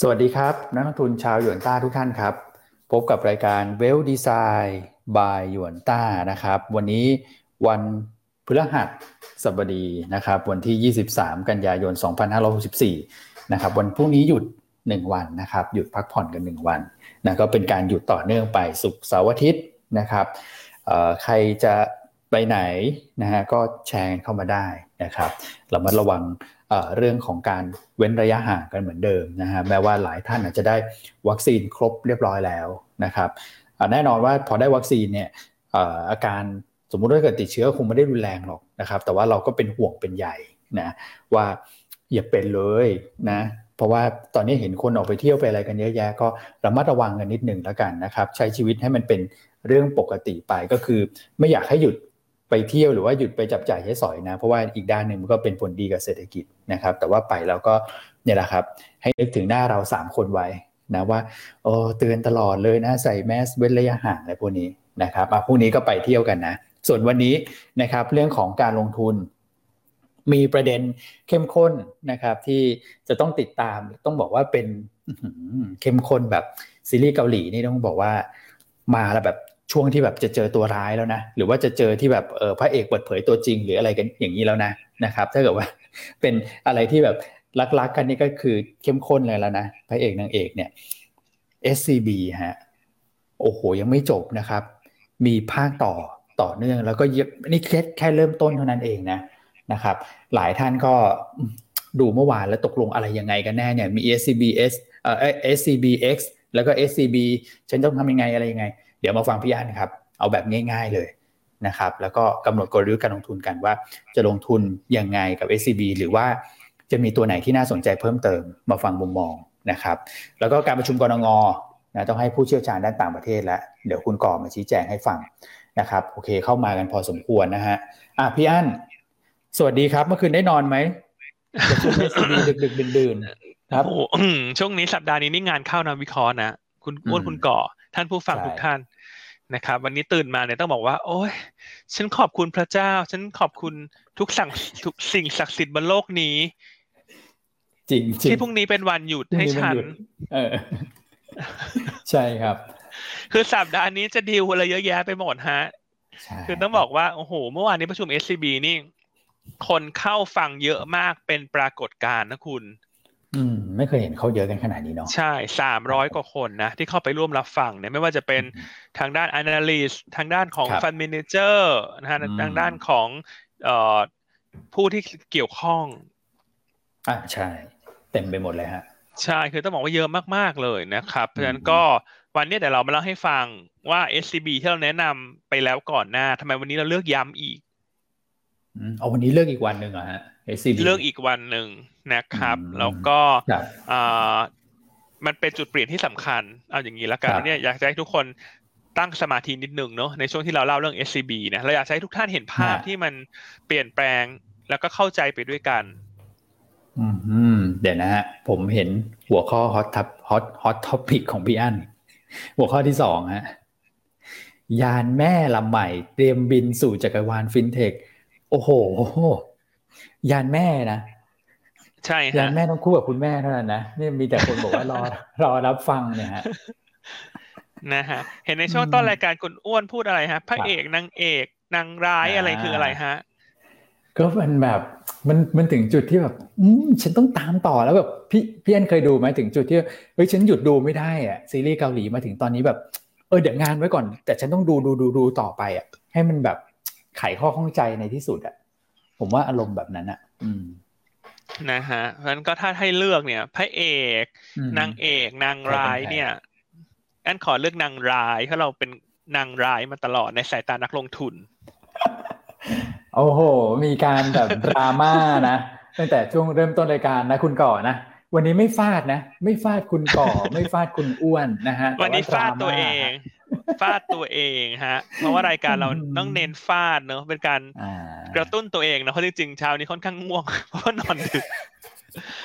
สวัสดีครับ นักลงทุนชาวหยวนต้าทุกท่านครับ พบกับรายการเวลดีไซน์บายหยวนต้านะครับ วันนี้วันพฤหัสบดีนะครับ วันที่ 23 กันยายน 2564 นะครับ วันพรุ่งนี้หยุด 1 วันนะครับ หยุดพักผ่อนกัน 1 วันนะก็เป็นการหยุดต่อเนื่องไปสุกเสาร์อาทิตย์นะครับใครจะไปไหนนะฮะก็แชร์เข้ามาได้นะครับเรามาระวัง เรื่องของการเว้นระยะห่างกันเหมือนเดิมนะฮะแม้ว่าหลายท่านอาจจะได้วัคซีนครบเรียบร้อยแล้วนะครับแน่นอนว่าพอได้วัคซีนเนี่ยอาการสมมุติว่าเกิดติดเชื้อคงไม่ได้รุนแรงหรอกนะครับ แต่ว่าเราก็เป็นห่วงเป็นใหญ่นะว่าอย่าเป็นเลยนะเพราะว่าตอนนี้เห็นคนออกไปเที่ยวไปอะไรกันเยอะแยะก็ระมัดระวังกันนิดหนึ่งแล้วกันนะครับ ใช้ชีวิตให้มันเป็นเรื่องปกติไปก็คือ ไม่อยากให้หยุด ไปเที่ยวหรือว่าหยุดไปจับจ่ายใช้สอยนะ เพราะว่าอีกด้านหนึ่งมันก็เป็นผลดีกับเศรษฐกิจนะครับ แต่ว่าไปแล้วก็เนี่ยแหละครับ ให้นึกถึงหน้าเรา 3 คนไว้นะว่าโอ้เตือนตลอดเลยนะใส่แมสเว้นระยะห่างอะไรพวกนี้นะครับอะพรุ่งนี้ก็ไปเที่ยวกันนะ ส่วนวันนี้นะครับเรื่องของการลงทุน มีประเด็นเข้มข้นนะครับ ที่จะต้องติดตามต้องบอกว่าเป็นเข้มข้นแบบซีรีส์เกาหลีนี่ต้องบอกว่ามาแล้วแบบ ช่วงที่แบบจะเจอตัวร้ายแล้วนะ หรือว่าจะเจอที่แบบเออพระเอกเปิดเผยตัวจริง หรืออะไรกันอย่างนี้แล้วนะนะครับ ถ้าเกิดว่าเป็นอะไรที่แบบรักๆกันนี่ก็คือเข้มข้นเลยแล้วนะพระเอกนางเอกเนี่ย SCB ฮะโอ้โหยังไม่จบนะครับ มีภาคต่อต่อเนื่อง แล้วก็นี่แค่แค่เริ่มต้นเท่านั้นเองนะนะครับ หลายท่านก็ดูเมื่อวานแล้วตกลงอะไรยังไงกันแน่เนี่ยมี SCBS เอ่อ SCBX แล้วก็ SCB ฉันต้องทำยังไงอะไรยังไง เดี๋ยวมาฟังพี่อันครับ เอาแบบง่าย ๆเลยนะครับ แล้วก็กำหนดกลยุทธ์การลงทุนกันว่า จะลงทุนยังไงกับ SCB หรือว่าจะมีตัวไหนที่น่าสนใจเพิ่มเติมมาฟังมุมมองนะครับ แล้วก็การประชุมกรงงนะต้องให้ผู้เชี่ยวชาญด้านต่างประเทศแล้ว เดี๋ยวคุณก่อมาชี้แจงให้ฟังนะครับ โอเคเข้ามากันพอสมควรนะฮะอะพี่อั้นสวัสดีครับ เมื่อคืนได้นอนไหมประชุม SCB ดึกๆดื่นๆครับโอ้ช่วงนี้สัปดาห์นี้นี่งานเข้านะวิเคราะห์นะ คุณอ้วนคุณก่อ ท่านผู้ฟังทุกท่านนะครับ วันนี้ตื่นมาเนี่ยต้องบอกว่า โอ้ยฉันขอบคุณพระเจ้า ฉันขอบคุณทุกสั่งทุกสิ่งศักดิ์สิทธิ์บนโลกนี้ จริงที่พรุ่งนี้เป็นวันหยุดให้ฉัน เออ ใช่ครับ คือสัปดาห์นี้จะดีลอะไรเยอะแยะไปหมดฮะคือต้องบอกว่าโอ้โหเมื่อวานนี้ประชุม SCB นี่ คนเข้าฟังเยอะมากเป็นปรากฏการณ์นะคุณ อืมไม่เคยเห็นเขาเยอะกันขนาดนี้เนาะใช่สามร้อยกว่าคนนะ ที่เข้าไปร่วมรับฟังเนี่ยไม่ว่าจะเป็นทางด้าน analyst ทางด้านของ fund manager นะฮะทางด้านของเอ่อผู้ที่เกี่ยวข้องอ่าใช่ เต็มไปหมดเลยฮะ ใช่คือต้องบอกว่าเยอะมาก ๆ เลยนะครับ เพราะฉะนั้นก็วันนี้เดี๋ยวเรามาเล่าให้ฟังว่า SCB ที่เราแนะนำไปแล้วก่อนหน้าทำไมวันนี้เราเลือกย้ำอีก เอาวันนี้เลือกอีกวันหนึ่งเหรอฮะ SCB เลือกอีกวันหนึ่งนะครับ แล้วก็มันเป็นจุดเปลี่ยนที่สำคัญ เอาอย่างนี้แล้วกันเนี่ยอยากจะให้ทุกคนตั้งสมาธินิดนึงเนาะในช่วงที่เราเล่าเรื่อง SCB นะเราอยากให้ทุกท่านเห็นภาพที่มันเปลี่ยนแปลงแล้วก็เข้าใจไปด้วยกัน อืมเดี๋ยวนะฮะ ผมเห็นหัวข้อ hot top hot hot topic ของพี่อันหัวข้อที่สองฮะ ยานแม่ลำใหม่ เตรียมบินสู่จักรวาลฟินเทค โอ้โห ยานแม่นะใช่ยานแม่ต้องคู่กับคุณแม่เท่านั้นนะนี่มีแต่คนบอกว่ารอรอรับฟังเนี่ยฮะนะฮะเห็นในช่วงต้นรายการคุณอ้วนพูดอะไรฮะพระเอกนางเอกนางร้ายอะไรคืออะไรฮะก็มันแบบมันมันถึงจุดที่แบบอืมฉันต้องตามต่อแล้วแบบพี่พี่อันเคยดูไหมถึงจุดที่เฮ้ยฉันหยุดดูไม่ได้อะซีรีส์เกาหลีมาถึงตอนนี้แบบเออเดี๋ยวงานไว้ก่อน แต่ฉันต้องดูดูดูดูต่อไปอะ ให้มันแบบ ไขข้อข้องใจในที่สุดอะผมว่าอารมณ์แบบนั้นอะอืมนะฮะเพราะฉะนั้นก็ถ้าให้เลือกเนี่ยพระเอกนางเอกนางร้ายเนี่ยอันขอเลือกนางร้ายเพราะเราเป็นนางร้ายมาตลอดในสายตานักลงทุน โอ้โห มีการแบบดราม่านะตั้งแต่ช่วงเริ่มต้นรายการนะคุณก่อนะวันนี้ไม่ฟาดนะ ไม่ฟาดคุณก่อ ไม่ฟาดคุณอ้วนนะฮะวันนี้ฟาดตัวเอง ฟาดตัวเองฮะ เพราะว่ารายการเราต้องเน้นฟาดเนอะเป็นการกระตุ้นตัวเองนะเพราะจริงๆเช้านี้ค่อนข้างง่วงเพราะนอนดึก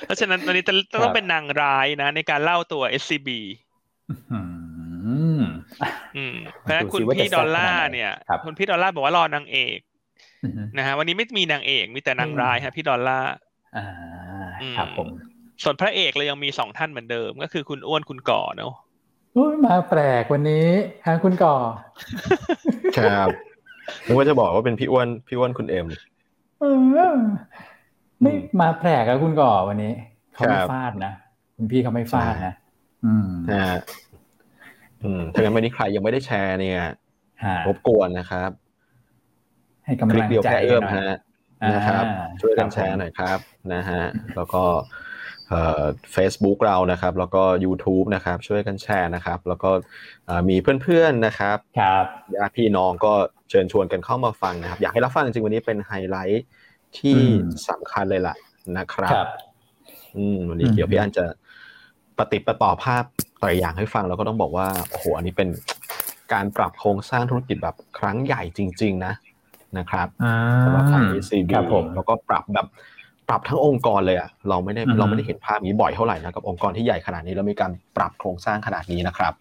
เพราะฉะนั้นตอนนี้ต้องเป็นนางร้ายนะ ในการเล่าตัว SCB อืมเพราะฉะนั้นคุณพี่ดอลล่าเนี่ยคุณพี่ดอลล่าบอกว่ารอนางเอกนะฮะวันนี้ไม่มีนางเอกมีแต่นางร้ายฮะพี่ดอลล่าอ่าครับผมส่วนพระเอกเรายังมีสองท่านเหมือนเดิม ก็คือคุณอ้วนคุณก่อเนาะโอ้ย มาแปลกวันนี้ฮะคุณก่อ ครับนึกว่าจะบอกว่าเป็นพี่อ้วนพี่อ้วนคุณเอ็มเออไม่อืมมาแปลกอะคุณก่อวันนี้เขาไม่ครับฟาดนะคุณพี่เขาไม่ฟาดนะอืมนะฮะอืมถ้างั้นวันนี้ใครยังไม่ได้แชร์เนี่ยฮะรบกวนนะครับ ให้คกำลิลักงเดียวใจแค่เอื้อมหน่อยฮะอ่านนะครับ ช่วยกันครับแชร์หน่อยครับ นะฮะ แล้วก็ เอ่อ Facebook เรานะครับ แล้วก็ YouTube นะครับ ช่วยกันแชร์นะครับ แล้วก็เอ่อมีเพื่อนๆนะครับครับญาติพี่น้องก็เชิญชวนกันเข้ามาฟังนะครับ อยากให้รับฟังจริงๆวันนี้เป็นไฮไลท์ที่อืมสำคัญเลยล่ะนะครับครับอืมวันนี้อืมเดี๋ยวพี่อันจะปฏิดประต่อภาพตัวอย่างให้ฟังแล้วก็ต้องบอกว่าโอ้โหอันนี้เป็นการปรับโครงสร้างธุรกิจแบบครั้งใหญ่จริง ๆ นะนะครับอ่าสำหรับทาง ECB ครับผมแล้วก็ปรับแบบ ปรับทั้งองค์กรเลยอะเราไม่ได้อือฮึเราไม่ได้เห็นภาพนี้บ่อยเท่าไหร่นะกับองค์กรที่ใหญ่ขนาดนี้แล้วมีการปรับโครงสร้างขนาดนี้นะครับ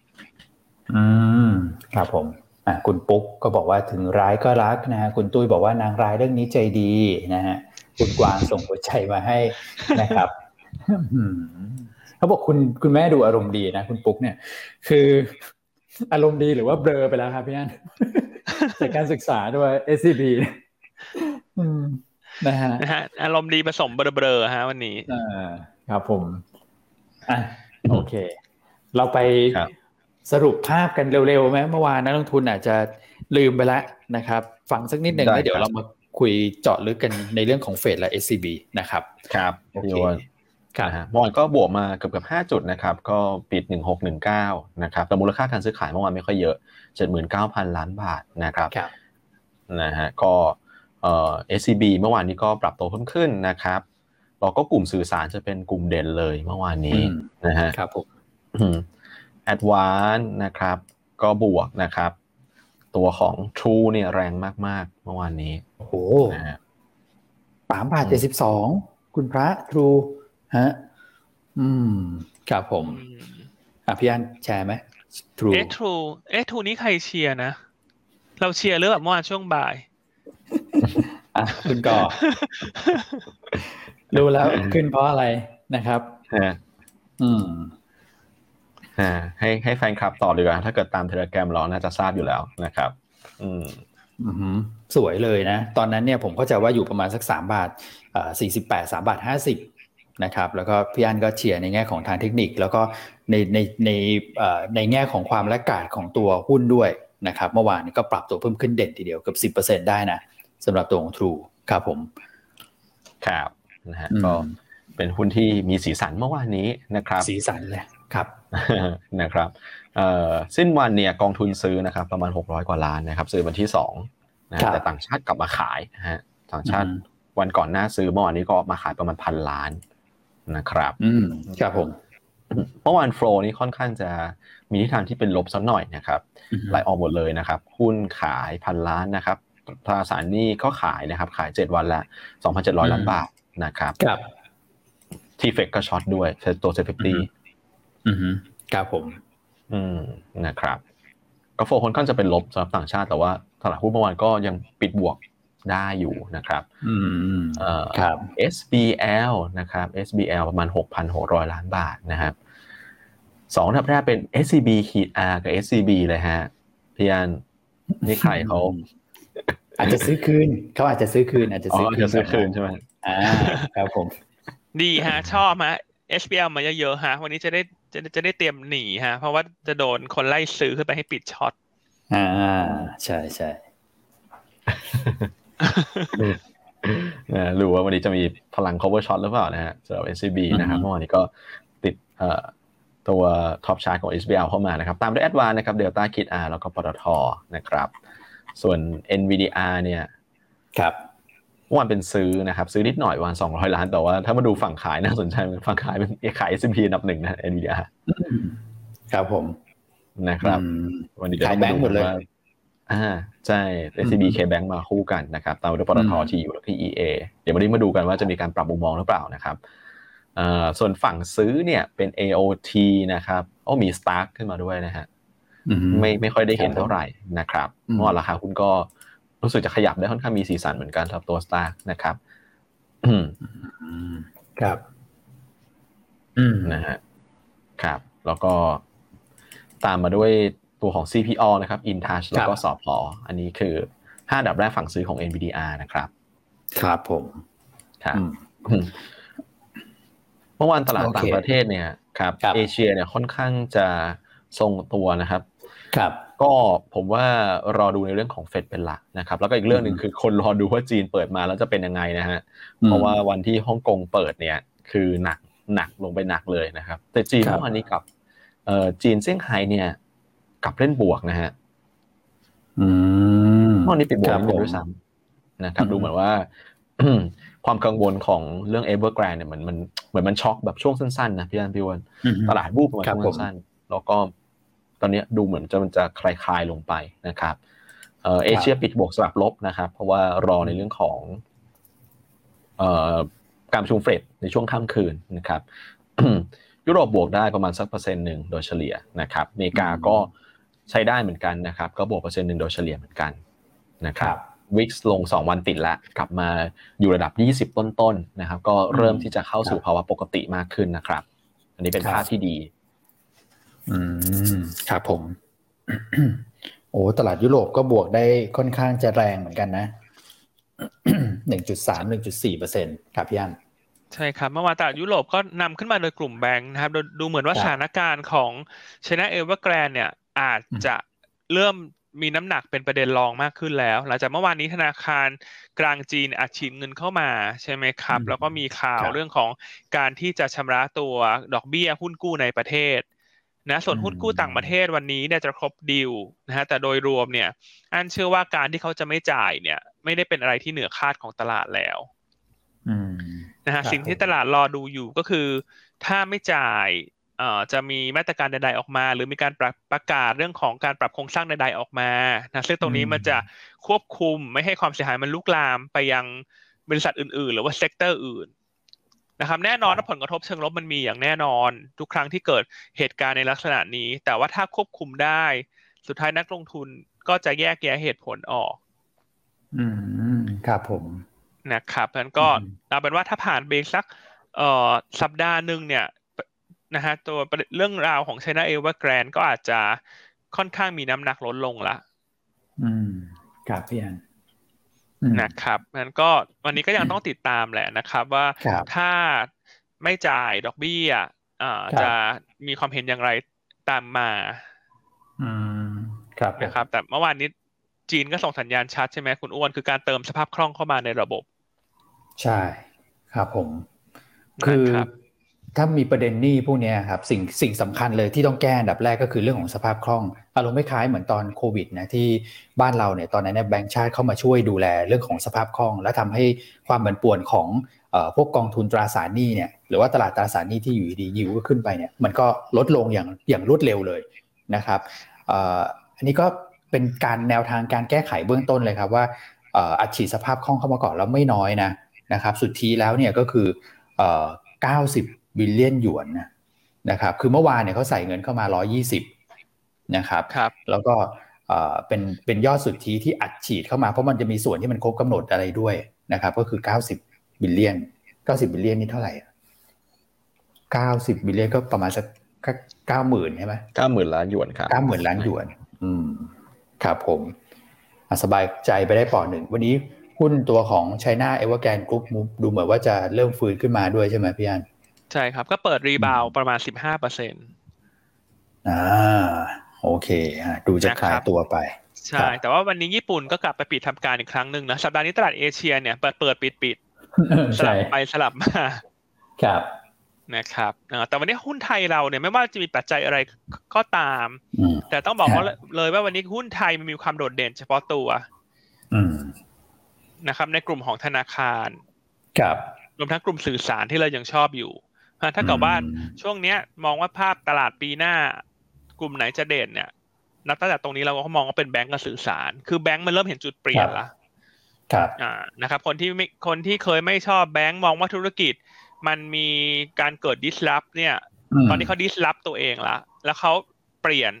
อืมครับผมอะคุณปุ๊กก็บอกว่าถึงร้ายก็รักนะฮะคุณตุ้ยบอกว่านางร้ายเรื่องนี้ใจดีนะฮะคุณกวางส่งหัวใจมาให้นะครับอืมเขาบอกคุณคุณแม่ดูอารมณ์ดีนะคุณปุ๊กเนี่ย คืออารมณ์ดีหรือว่าเบลอไปแล้วครับพี่อันจากการศึกษาด้วย SCB อืม นะฮะนะฮะอารมณ์ดีผสมเบลอๆฮะวันนี้อ่าครับผมอะโอเค เราไปครับสรุปภาพกันเร็วๆไหมเมื่อวานนักลงทุนอาจจะลืมไปแล้วนะครับ ฟังสักนิดหนึ่งได้แล้วเดี๋ยวครับเรามาคุยเจาะลึกกันในเรื่องของเฟดและ SCB นะครับ ครับโอเคพี่อ้วนครับนะฮะเมื่อวานก็บวกมาเกือบเกือบห้าจุดนะครับ ก็ปิด 1619 นะครับ แต่มูลค่าการซื้อขายเมื่อวานไม่ค่อยเยอะ 79,000 ล้านบาทนะครับครับนะฮะ ก็ เอ่อ SCB เมื่อวานนี้ก็ปรับตัวเพิ่มขึ้นนะครับแล้วก็กลุ่มสื่อสารจะเป็นกลุ่มเด่นเลยเมื่อวานนี้อืมนะฮะครับผมแอดวานนะครับ ก็บวกนะครับ ตัวของ True เนี่ยแรงมาก ๆ เมื่อวานนี้โอ้โหนะฮะสามบาทอืมเจ็ดสิบสองคุณพระทรูฮะอืมครับผมอืมอะพี่อันแชร์ไหมทรูเอทรูเอทรูนี่ใครเชียร์นะ เราเชียร์เรื่องแบบเมื่อวานช่วงบ่าย อะคุณก่อรู้แล้วขึ้นเพราะอะไรนะครับฮะอืมอ่าให้ให้แฟนคลับต่อดีกว่าถ้าเกิดตามเทเลแกรมเราน่าจะทราบอยู่แล้วนะครับ อืมอือหือสวยเลยนะ ตอนนั้นเนี่ยผมเข้าใจว่าอยู่ประมาณสักสามบาทสี่สิบแปดสามบาทห้าสิบนะครับ แล้วก็พี่อันก็เชียร์ในแง่ของทางเทคนิค แล้วก็ในในในเอ่อในแง่ของความและกาดของตัวหุ้นด้วยนะครับ เมื่อวานนี้ก็ปรับตัวเพิ่มขึ้นเด่นทีเดียวเกือบสิบเปอร์เซ็นได้นะ สำหรับตัวของ True ครับผม ครับนะฮะอืมก็เป็นหุ้นที่มีสีสันเมื่อวานนี้นะครับ สีสันเลยครับนะครับเอ่อสิ้นวันเนี่ยกองทุนซื้อนะครับประมาณ 600 กว่าล้านนะครับ ซื้อวันที่2นะครัฮะบแต่ต่างชาติกลับมาขายนะฮะต่างชาติอืมวันก่อนหน้าซื้อเมื่อวานนี้ก็มาขายประมาณพันล้านนะครับอืมครับผมเมื่อวาน flow นี้ค่อนข้างจะมีทิศทางที่เป็นลบสักหน่อยนะครับอือฮึไหลออกหมดเลยนะครับหุ้นขายพันล้านนะครับ ตราสารหนี้ก็ขายนะครับ ขาย7วันละ2,700ล้านบาทนะครับครับ TFEX ก็ short ด้วยตัว SET50 อือหือครับผม อืมนะครับ ก็ flow ค่อนข้างจะเป็นลบสำหรับต่างชาติแต่ว่าตลาดหุ้นเมื่อวานก็ยังปิดบวกได้อยู่นะครับ อืมอืมเอ่อครับ SBL นะครับ SBL ประมาณ 6,600 ล้านบาทนะครับสองอันดับแรกเป็น SCB ขีด R กับ SCB เลยฮะพี่อันนี่ใครเขา อาจจะซื้อคืนเขาอาจจะซื้อคืน อาจจะอ๋อซื้อคืนจะซื้อคืนใช่ไหมอ่าครับผม ดีฮะ ชอบฮะ SBL มาเยอะๆฮะ วันนี้จะได้จะจะได้เตรียมหนีฮะ เพราะว่าจะโดนคนไล่ซื้อขึ้นไปให้ปิดช็อตอ่าใช่ใช่นะรู้ว่าวันนี้จะมีพลัง cover shot หรือเปล่านะฮะสำหรับ SCB นะครับเมื่อวานนี้ก็ติดเอ่อตัวท็อปชาร์ตของ SBL เข้ามานะครับ ตามด้วย Advan นะครับ Delta Kit R แล้วก็ปตทนะครับ ส่วน NVDR เนี่ยครับเมื่อวานเป็นซื้อนะครับ ซื้อนิดหน่อยวัน200ล้านแต่ว่าถ้ามาดูฝั่งขายน่าสนใจฝั่งขายเป็นขาย S&P อันดับหนึ่งนะ NVDR ครับผมนะครับอืมวันนี้เดี๋ยวขายแบงค์หมดเลยว่าอ่าใช่ SCB อืม K Bank มาคู่กันนะครับตามด้วยปตทอืมที่อยู่แล้วที่ EA เดี๋ยววันนี้มาดูกันว่าจะมีการปรับมุมมองหรือเปล่านะครับเอ่อส่วนฝั่งซื้อเนี่ยเป็น AOT นะครับโอ้มี Stark ขึ้นมาด้วยนะฮะอืม ไม่ไม่ค่อยได้เห็นครับผมเท่าไหร่นะครับอืมเมื่อวานราคาหุ้นก็รู้สึกจะขยับได้ค่อนข้างมีสีสันเหมือนกันสำหรับตัว Stark นะครับ อืมอืมครับนะฮะครับ แล้วก็ตามมาด้วยตัวของ CPO นะครับ InTouch แล้วก็สอพออันนี้คือห้าดับแรกฝั่งซื้อของ NVDR นะครับ ครับผมครับเมื่อวานตลาดต่างประเทศเนี่ยครับเอเชียเนี่ยค่อนข้างจะทรงตัวนะครับ ครับก็ผมว่ารอดูในเรื่องของเฟดเป็นหลักนะครับ แล้วก็อีกเรื่องหนึ่งคือคนรอดูว่าจีนเปิดมาแล้วจะเป็นยังไงนะฮะเพราะว่าวันที่ฮ่องกงเปิดเนี่ย คือหนักหนักลงไปหนักเลยนะครับ แต่จีนเมื่อวานนี้กับเอ่อจีนเซี่ยงไฮ้เนี่ยกลับเล่นบวกนะฮะอืมเมื่อวานนี้ปิดบวกนิดด้วยซ้ำนะครับดูเหมือนว่าความกังวลของเรื่อง Evergrande เนี่ยเหมือนมันเหมือนมันช็อกแบบช่วงสั้นๆนะพี่อันพี่วันตลาดบูบประมาณช่วงสั้นๆแล้วก็ ตอนนี้ดูเหมือนจะมันจะคลายๆลงไปนะครับเอเชียปิดบวกสลับลบนะครับ เพราะว่ารอในเรื่องของเอ่อการประชุมเฟดในช่วงค่ำคืนนะครับยุโรปบวกได้ประมาณสักเปอร์เซ็นต์หนึ่งโดยเฉลี่ยนะครับอเมริกาก็ใช้ได้เหมือนกันนะครับ ก็บวกเปอร์เซ็นต์หนึ่งโดยเฉลี่ยเหมือนกันนะครับวิกซ์ลง 2 วันติดแล้ว กลับมาอยู่ระดับ 20 ต้นๆนะครับ ก็เริ่มที่จะเข้าสู่ภาวะปกติมากขึ้นนะครับ อันนี้เป็นภาพที่ดี อืมครับผม โอ้ตลาดยุโรปก็บวกได้ค่อนข้างจะแรงเหมือนกันนะหนึ่งจุดสามหนึ่งจุดสี่เปอร์เซ็นครับพี่อันใช่ครับเมื่อวานตลาดยุโรปก็นำขึ้นมาโดยกลุ่มแบงค์นะครับดูเหมือนว่าสถานการณ์ของ China Evergrande เนี่ยอาจจะเริ่มมีน้ำหนักเป็นประเด็นรองมากขึ้นแล้ว หลังจากเมื่อวานนี้ธนาคารกลางจีนอัดฉีดเงินเข้ามาใช่ไหมครับ แล้วก็มีข่าวเรื่องของการที่จะชำระตัวดอกเบี้ยหุ้นกู้ในประเทศ นะส่วนหุ้นกู้ต่างประเทศวันนี้เนี่ยจะครบดิวนะฮะแต่โดยรวมเนี่ยอันเชื่อว่าการที่เขาจะไม่จ่ายเนี่ย ไม่ได้เป็นอะไรที่เหนือคาดของตลาดแล้วนะฮะสิ่งที่ตลาดรอดูอยู่ก็คือ ถ้าไม่จ่ายเอ่อจะมีมาตรการใด ๆออกมา หรือมีการประประกาศเรื่องของการปรับโครงสร้างใด ๆออกมานะซึ่งตรงนี้มันจะควบคุมไม่ให้ความเสียหายมันลุกลามไปยังบริษัทอื่น ๆ หรือว่า sector อื่น นะครับแน่นอนว่าผลกระทบเชิงลบมันมีอย่างแน่นอน ทุกครั้งที่เกิดเหตุการณ์ในลักษณะนี้ แต่ว่าถ้าควบคุมได้ สุดท้ายนักลงทุนก็จะแยกแยะเหตุผลออก อืมครับผมนะครับเพราะนั้นก็เอาเป็นว่าถ้าผ่านเบรกสักเอ่อสัปดาห์หนึ่งเนี่ยนะฮะตัวเรื่องราวของ China Evergrande ก็อาจจะค่อนข้างมีน้ำหนักลดลงละ อืมครับพี่อัน นะครับนั้นก็วันนี้ก็ยังต้องติดตามแหละนะครับว่าถ้าไม่จ่ายดอกเบี้ยอ่าจะมีความเห็นอย่างไรตามมา อืมครับนะครับ แต่เมื่อวานนี้จีนก็ส่งสัญญาณชัดใช่ไหมคุณอ้วนคือการเติมสภาพคล่องเข้ามาในระบบ ใช่ ครับผม คือ ถ้ามีประเด็นหนี้พวกนี้ครับสิ่งสิ่งสำคัญเลยที่ต้องแก้อันดับแรกก็คือเรื่องของสภาพคล่อง อารมณ์ไม่คล้ายเหมือนตอนโควิดนะที่บ้านเราเนี่ยตอนนั้นเนี่ยแบงก์ชาติเข้ามาช่วยดูแลเรื่องของสภาพคล่อง และทำให้ความเหมือนป่วนของพวกกองทุนตราสารหนี้เนี่ยหรือว่าตลาดตราสารหนี้ที่อยู่ดียิวก็ขึ้นไปเนี่ยมันก็ลดลงอย่างอย่างรวดเร็วเลยนะครับอันนี้ก็เป็นการแนวทางการแก้ไขเบื้องต้นเลยครับว่าอัดฉีดสภาพคล่องเข้ามาก่อนแล้วไม่น้อยนะนะครับสุดทีแล้วเนี่ยก็คือ 90 บิลเลียนหยวนนะครับ คือเมื่อวานเนี่ยเขาใส่เงินเข้ามา 120 นะครับครับแล้วก็เป็นเป็นยอดสุทธิที่อัดฉีดเข้ามาเพราะมันจะมีส่วนที่มันครบกำหนดอะไรด้วยนะครับ ก็คือ 90 billion 90 billion นี่เท่าไหร่ 90 billion ก็ประมาณสักเก้าหมื่นใช่ไหมเก้าหมื่นล้านหยวนครับเก้าหมื่นล้านหยวน อืมครับผมสบายใจไปได้เปลาะหนึ่ง วันนี้หุ้นตัวของ China Evergrande Group ดูเหมือนว่าจะเริ่มฟื้นขึ้นมาด้วยใช่ไหมพี่อัน ใช่ครับก็เปิดรีบาวประมาณสิบห้าเปอร์เซ็นต์อ่าโอเคฮะดูจะคลายตัวไป ใช่ แต่ว่าวันนี้ญี่ปุ่นก็กลับไปปิดทำการอีกครั้งหนึ่งนะ สัปดาห์นี้ตลาดเอเชียเนี่ยเปิดเปิดปิดปิดสลับไปสลับมาครับนะครับแต่วันนี้หุ้นไทยเราเนี่ยไม่ว่าจะมีปัจจัยอะไรก็ตาม แต่ต้องบอกว่าเลยว่าวันนี้หุ้นไทยมันมีความโดดเด่นเฉพาะตัวนะครับ ในกลุ่มของธนาคาร ครับรวมทั้งกลุ่มสื่อสารที่เรายังชอบอยู่ ถ้าเกิดว่าช่วงเนี้ย มองว่าภาพตลาดปีหน้ากลุ่มไหนจะเด่นเนี่ย นับตั้งแต่ตรงนี้เราก็มองว่าเป็นแบงก์กับสื่อสาร คือแบงก์มันเริ่มเห็นจุดเปลี่ยนละครับอ่านะครับ คนที่ไม่คนที่เคยไม่ชอบแบงก์มองว่าธุรกิจ มันมีการเกิดดิสลอฟเนี่ย ตอนนี้เขาดิสลอฟตัวเองละแล้วเขาเปลี่ยน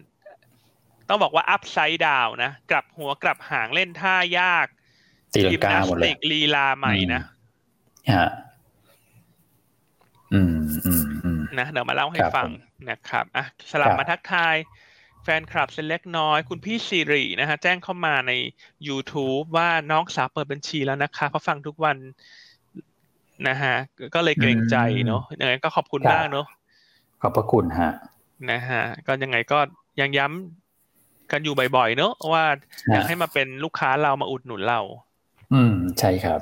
ต้องบอกว่าอัพไซด์ดาวนะ กลับหัวกลับหางเล่นท่ายากตีลังกาหมดเลยลีลาใหม่นะฮะ อืมอืมอืมนะเดี๋ยวมาเล่าให้ฟังนะครับอะสลับมาทักทายแฟนคลับเล็กน้อย คุณพี่สิรินะฮะแจ้งเข้ามาใน YouTube ว่าน้องสาวเปิดบัญชีแล้วนะคะเพราะฟังทุกวันนะฮะก็เลยเกรงใจเนาะยังไงก็ขอบคุณมากเนาะขอบพระคุณฮะนะฮะก็ยังไงก็ยังย้ำกันอยู่บ่อยๆเนาะว่าอยากให้มาเป็นลูกค้าเรามาอุดหนุนเรา อืมใช่ครับ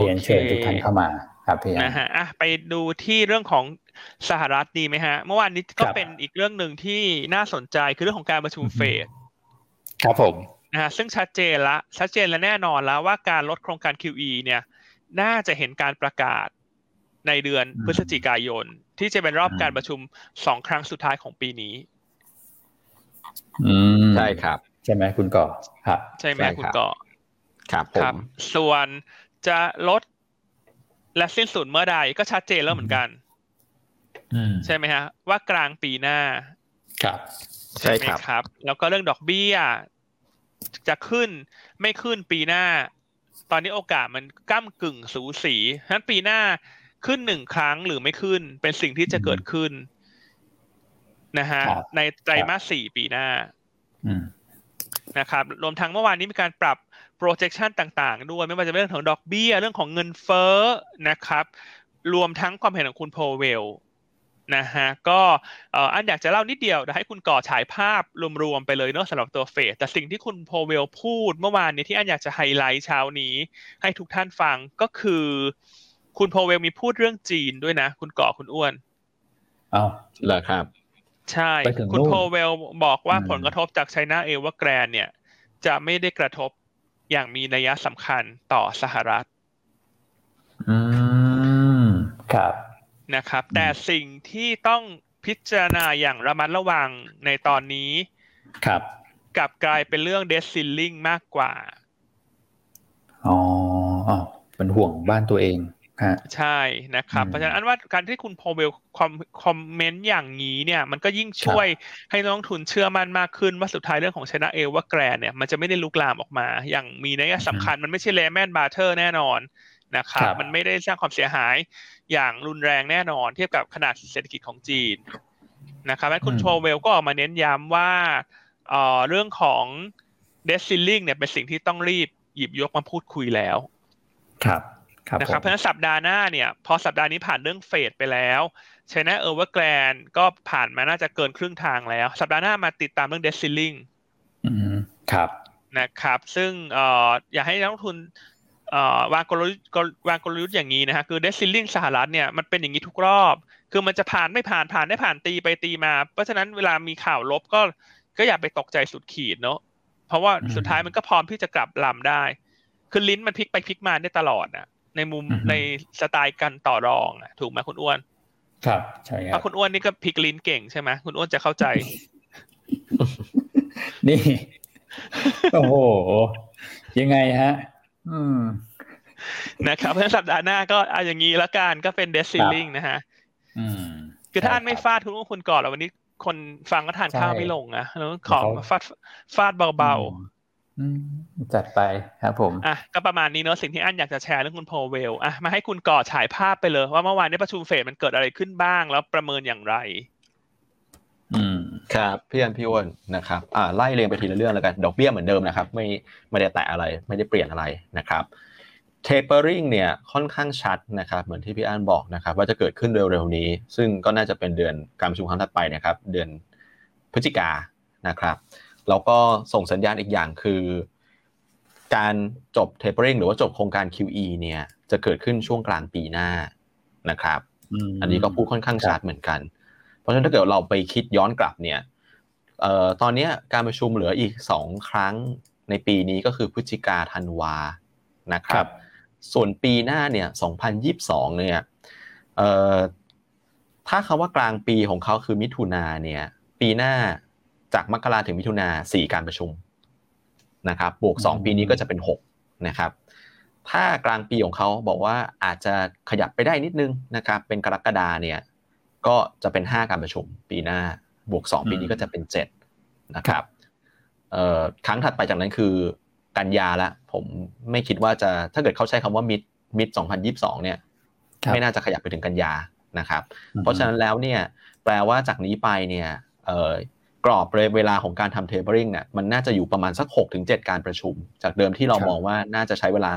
เรียนเชิญทุกท่านเข้ามาครับพี่นะฮะอะไปดูที่เรื่องของสหรัฐดีไหมฮะ เมื่อวานนี้ก็เป็นอีกเรื่องหนึ่งที่น่าสนใจคือเรื่องของการประชุมเฟดครับผมนะฮะซึ่งชัดเจนละชัดเจนและแน่นอนแล้วว่าการลดโครงการ QE เนี่ย น่าจะเห็นการประกาศในเดือนพฤศจิกายน ที่จะเป็นรอบการประชุมสองครั้งสุดท้ายของปีนี้อืมใช่ครับ ใช่ไหมคุณก่อครับ ใช่ไหมคุณก่อครับผมส่วน จะลดและสิ้นสุดเมื่อใดก็ชัดเจนแล้วเหมือนกันใช่ไหมฮะ ว่ากลางปีหน้า ครับ ใช่ไหมครับ แล้วก็เรื่องดอกเบี้ย จะขึ้นไม่ขึ้นปีหน้า ตอนนี้โอกาสมันก้ากึ่งสูสีฉะนั้นปีหน้าขึ้นหนึ่งครั้งหรือไม่ขึ้น เป็นสิ่งที่จะเกิดขึ้นนะฮะในไตรมาสสี่ปีหน้านะครับ รวมทั้งเมื่อวานนี้มีการปรับ projection ต่างๆ ด้วย ไม่ว่าจะเป็นเรื่องของดอกเบี้ย เรื่องของเงินเฟ้อนะครับ รวมทั้งความเห็นของคุณโพเวลนะฮะก็อันอยากจะเล่านิดเดียวเดี๋ยวให้คุณก่อฉายภาพรวมๆไปเลยเนาะสำหรับตัวเฟดแต่สิ่งที่คุณพาวเวลพูดเมื่อวานนี้ที่อันอยากจะไฮไลท์เช้านี้ ให้ทุกท่านฟังก็คือ คุณพาวเวลมีพูดเรื่องจีนด้วยนะ คุณก่อคุณอ้วนอ้าวเหรอครับ ใช่ คุณพาวเวลบอกว่าผลกระทบจาก China Evergrande เนี่ย จะไม่ได้กระทบ อย่างมีนัยสำคัญต่อสหรัฐ อืม ครับนะครับ แต่สิ่งที่ต้องพิจารณาอย่างระมัดระวังในตอนนี้ ครับกลับกลายเป็นเรื่อง debt ceiling มากกว่า อ๋อเป็นห่วงบ้านตัวเอง ใช่นะครับ เพราะฉะนั้นว่าการที่คุณพาวเวล comment อย่างนี้เนี่ยมันก็ยิ่งช่วยให้นักลงทุนเชื่อมั่นมากขึ้นว่าสุดท้ายเรื่องของ China Evergrande เนี่ยมันจะไม่ได้ลุกลามออกมา อย่างมีนัยสำคัญมันไม่ใช่ Lehman Brothers แน่นอนนะครับมันไม่ได้สร้างความเสียหายอย่างรุนแรงแน่นอน เทียบกับขนาดเศรษฐกิจของจีนนะครับและคุณพาวเวลก็ออกมาเน้นย้ำว่าเรื่องของ debt ceiling เนี่ยเป็นสิ่งที่ต้องรีบหยิบยกมาพูดคุยแล้ว ครับ นะครับเพราะฉะนั้นสัปดาห์หน้าเนี่ย พอสัปดาห์นี้ผ่านเรื่องเฟดไปแล้ว China Evergrande ก็ผ่านมาน่าจะเกินครึ่งทางแล้ว สัปดาห์หน้ามาติดตามเรื่อง debt ceilingครับนะครับ ซึ่งเอ่ออยากให้นักลงทุนวางกลยุทธ์วางกลยุทธ์อย่างนี้นะฮะคือเดซิลลิงสหรัฐเนี่ยมันเป็นอย่างนี้ทุกรอบ คือมันจะผ่านไม่ผ่านผ่านได้ผ่านตีไปตีมา เพราะฉะนั้นเวลามีข่าวลบก็ก็อย่าไปตกใจสุดขีดเนาะเพราะว่าสุดท้ายมันก็พร้อมที่จะกลับลำได้ คือลิ้นมันพลิกไปพลิกมาได้ตลอดอะ ในมุมในสไตล์การต่อรองอะถูกไหมคุณอ้วน ครับใช่ครับคุณอ้วนนี่ก็พลิกลิ้นเก่งใช่ไหมคุณอ้วนจะเข้าใจ นี่ โอ้โห ยังไงฮะ อืมนะครับเพราะสัปดาห์หน้าก็เอาอย่างนี้ละกันก็เป็นเดซิลลิงนะฮะคือถ้าอันไม่ฟาดคุณคุณก่อนแล้ววันนี้คนฟังก็ทานข้าวไม่ลงนะแล้วขอฟาดฟาดเบาๆ จัดไปครับผมอะก็ประมาณนี้เนาะสิ่งที่อันอยากจะแชร์เรื่องคุณโพเวลอะมาให้คุณก่อฉายภาพไปเลย ว่าเมื่อวานในประชุมเฟดมันเกิดอะไรขึ้นบ้างแล้วประเมินอย่างไร อืมครับพี่อันพี่อ้วนนะครับอ่าไล่เรียงไปทีละเรื่องแล้วกันดอกเบี้ยเหมือนเดิมนะครับ ไม่ไม่ได้แตะอะไร ไม่ได้เปลี่ยนอะไรนะครับ tapering เนี่ยค่อนข้างชัดนะครับเหมือนที่พี่อันบอกนะครับ ว่าจะเกิดขึ้นเร็วๆนี้ ซึ่งก็น่าจะเป็นเดือนการประชุมครั้งถัดไปนะครับ เดือนพฤศจิกานะครับ แล้วก็ส่งสัญญาณอีกอย่างคือ การจบ tapering หรือว่าจบโครงการ QE เนี่ยจะเกิดขึ้นช่วงกลางปีหน้านะครับ อันนี้ก็พูดค่อนข้างชัดเหมือนกัน เพราะฉะนั้นถ้าเกิดเราไปคิดย้อนกลับเนี่ยเอ่อตอนนี้การประชุมเหลืออีกสองครั้งในปีนี้ก็คือพฤศจิกาธันวานะครับ ส่วนปีหน้าเนี่ย 2022 เนี่ยเอ่อถ้าคำว่ากลางปีของเขาคือมิถุนาเนี่ย ปีหน้า จากมกราถึงมิถุนาสี่การประชุมนะครับบวก 2 ปีนี้ก็จะเป็น6นะครับถ้ากลางปีของเขาบอกว่าอาจจะขยับไปได้นิดนึงนะครับเป็นกรกฎาเนี่ยก็จะเป็น 5 การประชุมปีหน้าบวก 2 ปีนี้ก็จะเป็น7นะครับเอ่อครั้งถัดไปจากนั้นคือกันยาละผมไม่คิดว่าจะถ้าเกิดเขาใช้คำว่ามิดมิดสองพันยิบสองเนี่ยไม่น่าจะขยับไปถึงกันยานะครับ เพราะฉะนั้นแล้วเนี่ยแปลว่าจากนี้ไปเนี่ย กรอบเวลาของการทำเทเบอริงเนี่ยมันน่าจะอยู่ประมาณสัก6-7ถึงการประชุม จากเดิมที่เรามองว่าน่าจะใช้เวลา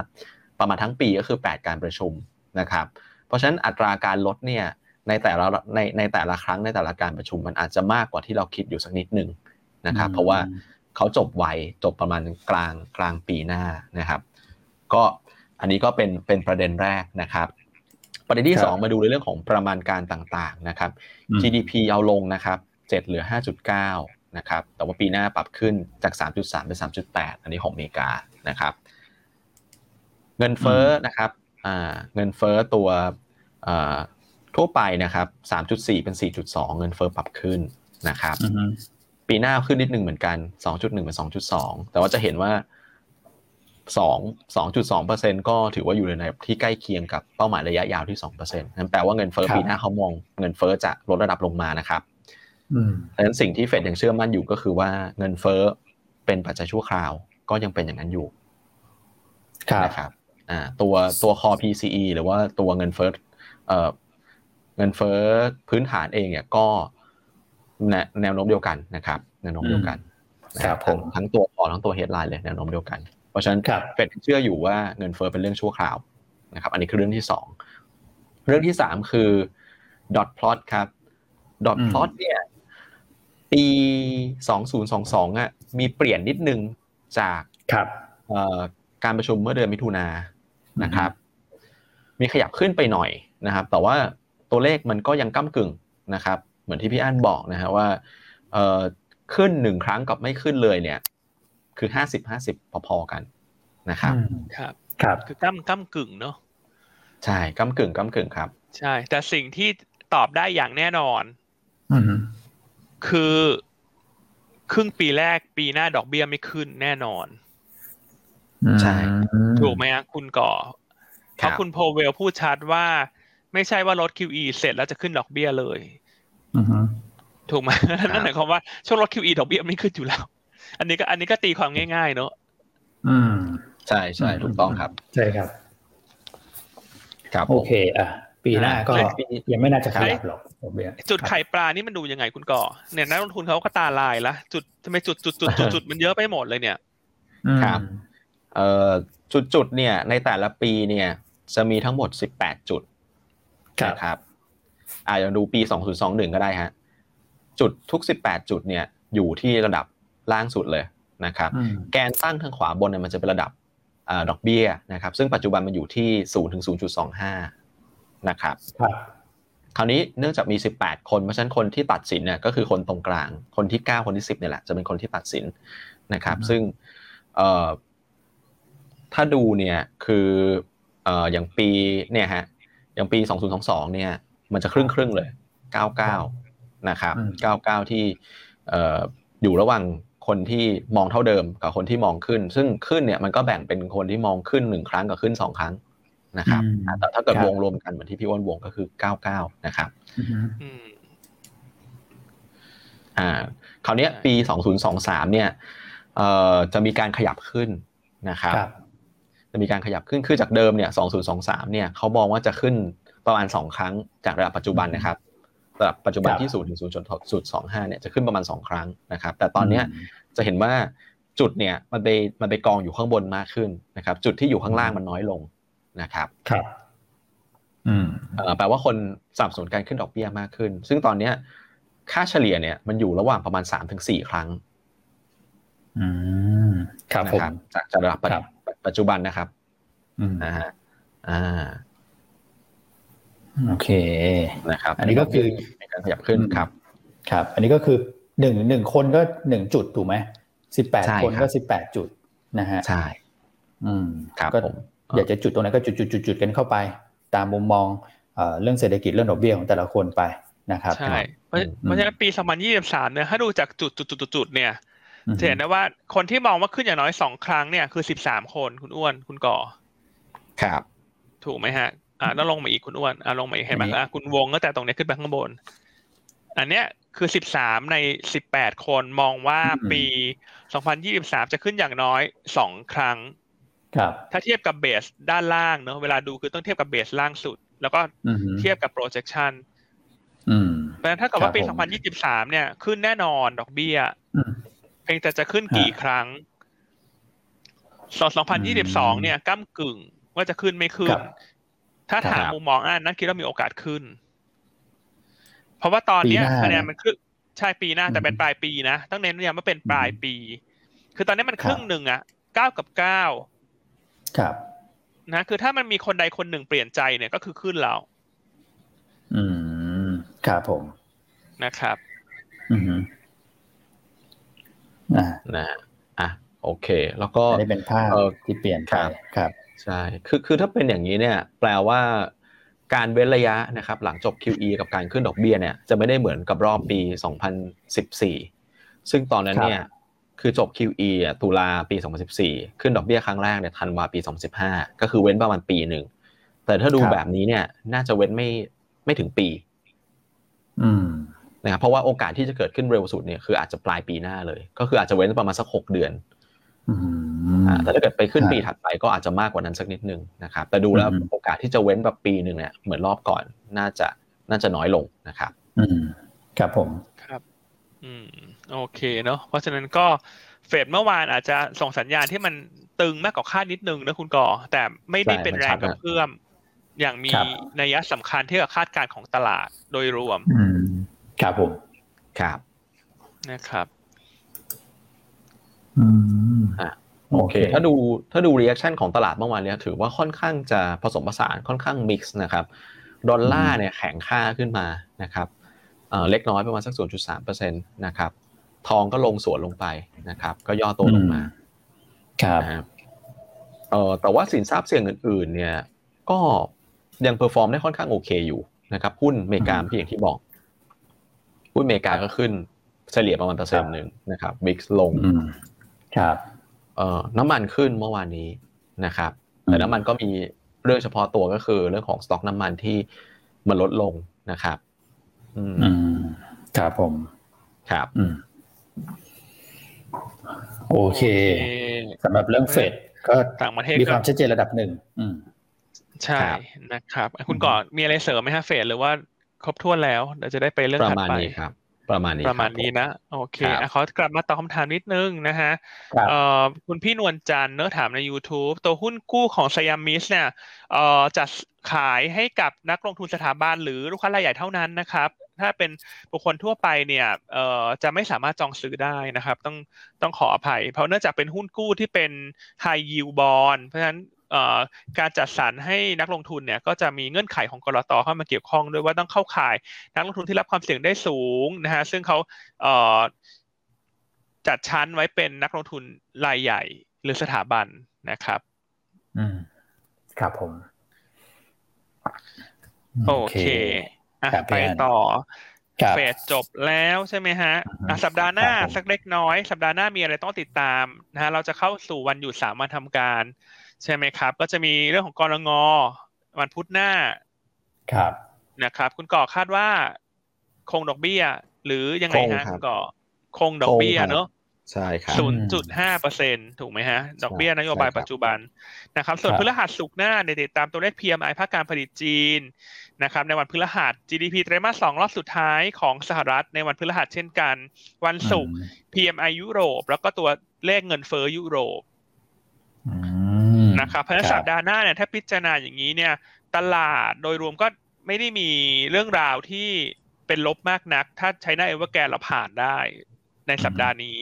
ประมาณทั้งปีก็คือ 8 การประชุมนะครับเพราะฉะนั้นอัตราการลดเนี่ยในแต่ละในในแต่ละครั้งในแต่ละการประชุมมันอาจจะมากกว่าที่เราคิดอยู่สักนิดหนึ่งนะครับเพราะว่าเขาจบไวจบประมาณกลางกลางปีหน้านะครับ ก็อันนี้ก็เป็นเป็นประเด็นแรกนะครับ ประเด็นที่สองมาดูในเรื่องของประมาณการต่างๆนะครับ GDP เอาลงนะครับ 7 เหลือ 5.9 นะครับ แต่ว่าปีหน้าปรับขึ้นจาก 3.3 เป็น 3.8 อันนี้ของอเมริกานะครับ เงินเฟ้อนะครับเงินเฟ้อตัวทั่วไปนะครับ 3.4 เป็น 4.2 เงินเฟ้อปรับขึ้นนะครับ ปีหน้าขึ้นนิดนึงเหมือนกัน 2.1 เป็น 2.2 แต่ว่าจะเห็นว่า 2 2.2%ก็ถือว่าอยู่ในที่ใกล้เคียงกับเป้าหมายระยะยาวที่2%นั่นแปลว่าเงินเฟ้อปีหน้าเขามองเงินเฟ้อจะลดระดับลงมานะครับ ดังนั้นสิ่งที่เฟดยังเชื่อมั่นอยู่ก็คือว่าเงินเฟ้อเป็นปัจจัยชั่วคราว ก็ยังเป็นอย่างนั้นอยู่นะครับอ่าตัวตัวคอ PCE หรือว่าตัวเงินเฟ้อเอ่อเงินเฟ้อพื้นฐานเองเนี่ยก็แนวโน้มเดียวกันนะครับแนวโน้มเดียวกันนะครับทั้งทั้งตัวคอทั้งตัวเฮดไลน์เลยแนวโน้มเดียวกัน เพราะฉะนั้นเฟดเชื่ออยู่ว่าเงินเฟ้อเป็นเรื่องชั่วคราวนะครับ อันนี้คือเรื่องที่สองเรื่องที่สามคือ dot plot ครับ dot plot เนี่ย ปี 2022อะมีเปลี่ยนนิดนึงจากการประชุมเมื่อเดือนมิถุนายนนะครับ มีขยับขึ้นไปหน่อยนะครับ แต่ว่าตัวเลขมันก็ยังก้ากึ่งนะครับ เหมือนที่พี่อั้นบอกนะฮะว่าขึ้นหนึ่งครั้งกับไม่ขึ้นเลยเนี่ย คือห้าสิบห้าสิบพอๆกันนะครับ ครับ ครับ คือก้ำก้ากึ่งเนาะใช่ก้ากึ่งก้ากึ่งครับ ใช่ แต่สิ่งที่ตอบได้อย่างแน่นอน คือครึ่งปีแรกปีหน้าดอกเบี้ยไม่ขึ้นแน่นอน ใช่ ถูกไหมครับคุณก่อ เพราะคุณโพเวลพูดชัดว่า ไม่ใช่ว่าลด QE เสร็จแล้วจะขึ้นดอกเบี้ยเลยถูกไหมนั่นหมายความว่าช่วงลด QE ดอกเบี้ยไม่ขึ้นอยู่แล้ว อันนี้ก็ อันนี้ก็ตีความง่าย ๆ เนอะอืม ใช่ใช่ถูกต้องครับ ใช่ครับ ครับโอเค อะ ปีหน้าก็ยังไม่น่าจะขยับหรอกจุดไข่ปลานี่มันดูยังไงคุณก่อเนี่ยนักลงทุนเขาก็ตาลายละจุดทำไมจุดจุดจุดจุดจุดมันเยอะไปหมดเลยเนี่ยครับเอ่อจุดจุดเนี่ย ในแต่ละปีเนี่ย จะมีทั้งหมดสิบแปดจุดนะครับอ่าอย่างดูปีสองศูนย์สองหนึ่งก็ได้ฮะจุดทุกสิบแปดจุดเนี่ย อยู่ที่ระดับล่างสุดเลยนะครับ แกนตั้งทางขวาบนเนี่ยมันจะเป็นระดับดอกเบี้ยนะครับ ซึ่งปัจจุบันมันอยู่ที่ศูนย์ถึงศูนย์จุดสองห้า นะครับคราวนี้เนื่องจากมี 18 คนเพราะฉะนั้นคนที่ตัดสินเนี่ยก็คือคนตรงกลาง คนที่ 9 คนที่ 10เนี่ยแหละจะเป็นคนที่ตัดสินนะครับ ซึ่งถ้าดูเนี่ยคืออย่างปีเนี่ยฮะอย่างปี 2022 เนี่ย มันจะครึ่งครึ่งเลย 99 นะครับ 99 ที่อยู่ระหว่างคนที่มองเท่าเดิมกับคนที่มองขึ้น ซึ่งขึ้นเนี่ยมันก็แบ่งเป็นคนที่มองขึ้นหนึ่งครั้งกับขึ้นสองครั้ง นะครับแต่ถ้าเกิดวงรวมกันเหมือนที่พี่อ้วนวงก็คือเก้าเก้านะครับอ่าคราวนี้ปีสองศูนย์สองสามเนี่ยเอ่อจะมีการขยับขึ้นนะครับจะมีการขยับขึ้นคือจากเดิมเนี่ยสองศูนย์สองสามเนี่ยเขามองว่าจะขึ้นประมาณสองครั้งจากระดับปัจจุบันนะครับระดับปัจจุบันที่ศูนย์ถึงศูนย์จุดสองห้าเนี่ยจะขึ้นประมาณสองครั้งนะครับ แต่ตอนเนี้ยจะเห็นว่าจุดเนี่ยมันไปมันไปกองอยู่ข้างบนมากขึ้นนะครับ จุดที่อยู่ข้างล่างมันน้อยลง นะครับครับอืมแปลว่าคนสับสนการขึ้นดอกเบี้ยมากขึ้น ซึ่งตอนเนี้ย ค่าเฉลี่ยเนี่ยมันอยู่ระหว่างประมาณสามถึงสี่ครั้งอืมครับผมจากจากระดับปัจจุบันนะครับนะฮะอ่าโอเคนะครับ อันนี้ก็คือการขยับขึ้นครับ ครับ อันนี้ก็คือหนึ่งหนึ่งคนก็หนึ่งจุดถูกไหมสิบแปดคนก็สิบแปดจุดนะฮะใช่ อืมครับผม อยากจะจุดตรงไหนก็จุดจุดจุดจุดกันเข้าไป ตามมุมมองเรื่องเศรษฐกิจเรื่องดอกเบี้ยของแต่ละคนไปนะครับใช่เพราะฉะนั้นปี 2023 เนี่ยถ้าดูจากจุดจุดจุดจุดเนี่ยจะเห็นได้ว่าคนที่มองว่าขึ้นอย่างน้อยสองครั้งเนี่ยคือ 13 คนคุณอ้วนคุณก่อ ครับ ถูกไหมฮะ อ่าแล้วลงมาอีกคุณอ้วนอ่าลงมาอีกเห็นไหมอะคุณวงก็แต่ตรงนี้ขึ้นไปข้างบน อันเนี้ยคือ 13 ใน 18 คนมองว่าปี 2023 จะขึ้นอย่างน้อย2ครั้ง ครับถ้าเทียบกับเบสด้านล่างเนอะเวลาดูคือต้องเทียบกับเบสล่างสุด แล้วก็อืมเทียบกับ projection อืมเพราะฉะนั้นถ้าเกิดว่าปีครับผม2023 เนี่ย ขึ้นแน่นอนดอกเบี้ยอืมเพียงแต่จะขึ้นกี่ครั้งส่วนอืม2022 เนี่ยก้ากึ่งว่าจะขึ้นไม่ขึ้คนรับถ้าถามครับมุมมองอันนั้นคิดว่ามีโอกาสขึ้น เพราะว่าตอนเนี้ยปีหน้าคะแนนมันขึ้นใช่ปีหน้าแต่อืมเป็นปลายปีนะต้องเน้นย้ำว่าเป็นปลายปี คือตอนนี้มันครับครึ่งหนึ่งอะเก้ากับเก้า ครับนะคือถ้ามันมีคนใดคนหนึ่งเปลี่ยนใจเนี่ยก็คือขึ้นแล้ว อืมครับผมนะครับ อืมอ่านะฮะอะโอเค แล้วก็อันนี้เป็นภาพเอ่อที่เปลี่ยนไปครับครับ ใช่คือคือถ้าเป็นอย่างนี้เนี่ย แปลว่าการเว้นระยะนะครับ หลังจบ QE กับการขึ้นดอกเบี้ยเนี่ยจะไม่ได้เหมือนกับรอบปี 2014 ซึ่งตอนนั้นเนี่ย คือจบ QE อะตุลาปี 2014 ขึ้นดอกเบี้ยครั้งแรกเนี่ยธันวาปี 2015 ก็คือเว้นประมาณปีหนึ่ง แต่ถ้าดูครับแบบนี้เนี่ย น่าจะเว้นไม่ไม่ถึงปี อืมนะครับเพราะว่าโอกาสที่จะเกิดขึ้นเร็วสุดเนี่ยคืออาจจะปลายปีหน้าเลย ก็คืออาจจะเว้นประมาณสัก6เดือนอืมอ่าแต่ถ้าเกิดไปขึ้นครับปีถัดไปก็อาจจะมากกว่านั้นสักนิดนึงนะครับแต่ดูแล้วอืมโอกาสที่จะเว้นแบบปีหนึ่งเนี่ยเหมือนรอบก่อนน่าจะน่าจะน้อยลงนะครับ อืมครับผมครับ อืมโอเคเนาะเพราะฉะนั้นก็เฟดเมื่อวานอาจจะส่งสัญญาณที่มันตึงมากกว่าคาดนิดนึงนะคุณก่อ แต่ไม่ได้ใช่เป็นมันแรชังดกระนะเพื่อมอย่างมีครับนัยสำคัญที่กับคาดการณ์ของตลาดโดยรวมอืมครับผมครับนะครับอืมอะโอโอเคเค ถ้าดูถ้าดู reaction ของตลาดเมื่อวานเนี้ยถือว่าค่อนข้างจะผสมผสานค่อนข้าง mix นะครับ ดอลลาร์เนี่ยแข็งค่าขึ้นมานะครับ เอ่อเล็กน้อยประมาณสัก 0.3%นะครับ ทองก็ลงสวนลงไปนะครับ ก็ย่อตัวลงมา ครับนะครับเอ่อแต่ว่าสินทรัพย์เสี่ยงอื่น ๆ เนี่ย ก็ยัง perform ได้ค่อนข้างโอเคอยู่นะครับหุ้นอเมริกาอืมพี่อย่างที่บอกหุ้นอเมริกาก็ขึ้นเฉลี่ยประมาณเปอร์เซ็นต์หนึ่งนะครับ VIX ลงอืมครับเอ่อน้ำมันขึ้นเมื่อวานนี้นะครับ แต่อืมน้ำมันก็มีเรื่องเฉพาะตัวก็คือเรื่องของสต็อกน้ำมันที่มันลดลงนะครับ อืมอืมครับผมครับ อืมโอเคโอเคสำหรับเรื่องเฟดก็ต่างประเทศมีก็ความชัดเจนระดับหนึ่งอืมใช่ครับนะครับ คุณก่อนมีอะไรเสริมไหมฮะเฟดหรือว่าครบถ้วนแล้วเดี๋ยวจะได้ไปเรื่องประถัดมาณไปนี้ครับ ประมาณนี้ประมาณคบนี้ผนะโอเคครับอะขอกลับมาตอบคำถามนิดนึงนะฮะครับเอ่อคุณพี่นวลจันทร์เนอะถามใน YouTube ตัวหุ้นกู้ของสยามมิสเนี่ยเอ่อจะขายให้กับนักลงทุนสถาบันหรือลูกค้ารายใหญ่เท่านั้นนะครับ ถ้าเป็นบุคคลทั่วไปเนี่ยเอ่อจะไม่สามารถจองซื้อได้นะครับ ต้องต้องขออภัย เพราะเนื่องจากเป็นหุ้นกู้ที่เป็น high yield bond เพราะฉะนั้นเอ่อการจัดสรรให้นักลงทุนเนี่ยก็จะมีเงื่อนไขของกรตเข้ามาเกี่ยวข้องด้วยว่าต้องเข้าข่ายนักลงทุนที่รับความเสี่ยงได้สูงนะฮะซึ่งเขาเอ่อจัดชั้นไว้เป็นนักลงทุนรายใหญ่หรือสถาบันนะครับ อืมครับผม โอเคอะครับไปพี่อันต่อครับเฟดจบแล้วใช่ไหมฮะอือฮึอะสัปดาห์หน้าครับผมสักเล็กน้อย สัปดาห์หน้ามีอะไรต้องติดตามนะฮะเราจะเข้าสู่วันหยุดสามวันทำการ ใช่ไหมครับ ก็จะมีเรื่องของกรงวันพุธหน้าครับนะครับ คุณก่อคาดว่า คงดอกเบี้ย หรือยังไงคงฮะครับคุณก่อคงดอกเบี้ยคงครับเนอะใช่ครับศูนย์จุดห้าเปอร์เซ็นถูกไหมฮะ ดอกเบี้ยนโยบายใช่ครับปัจจุบันนะครับ ส่วนครับพฤหัสสุกร์หน้าในยติดตามตัวเลข PMI ภาคการผลิตจีนนะครับ ในวันพฤหัส GDP ไตรมาสสองรอบสุดท้ายของสหรัฐในวันพฤหัสเช่นกัน วันศุกร์ PMI ยุโรป แล้วก็ตัวเลขเงินเฟ้อยุโรปอืม นะครับเพราะฉะนั้นครับสัปดาห์หน้าเนี่ยถ้าพิจารณาอย่างนี้เนี่ยตลาดโดยรวมก็ไม่ได้มีเรื่องราวที่เป็นลบมากนัก ถ้าใช้หน้าเอเวอร์แกนเราผ่านได้ในสัปดาห์นี้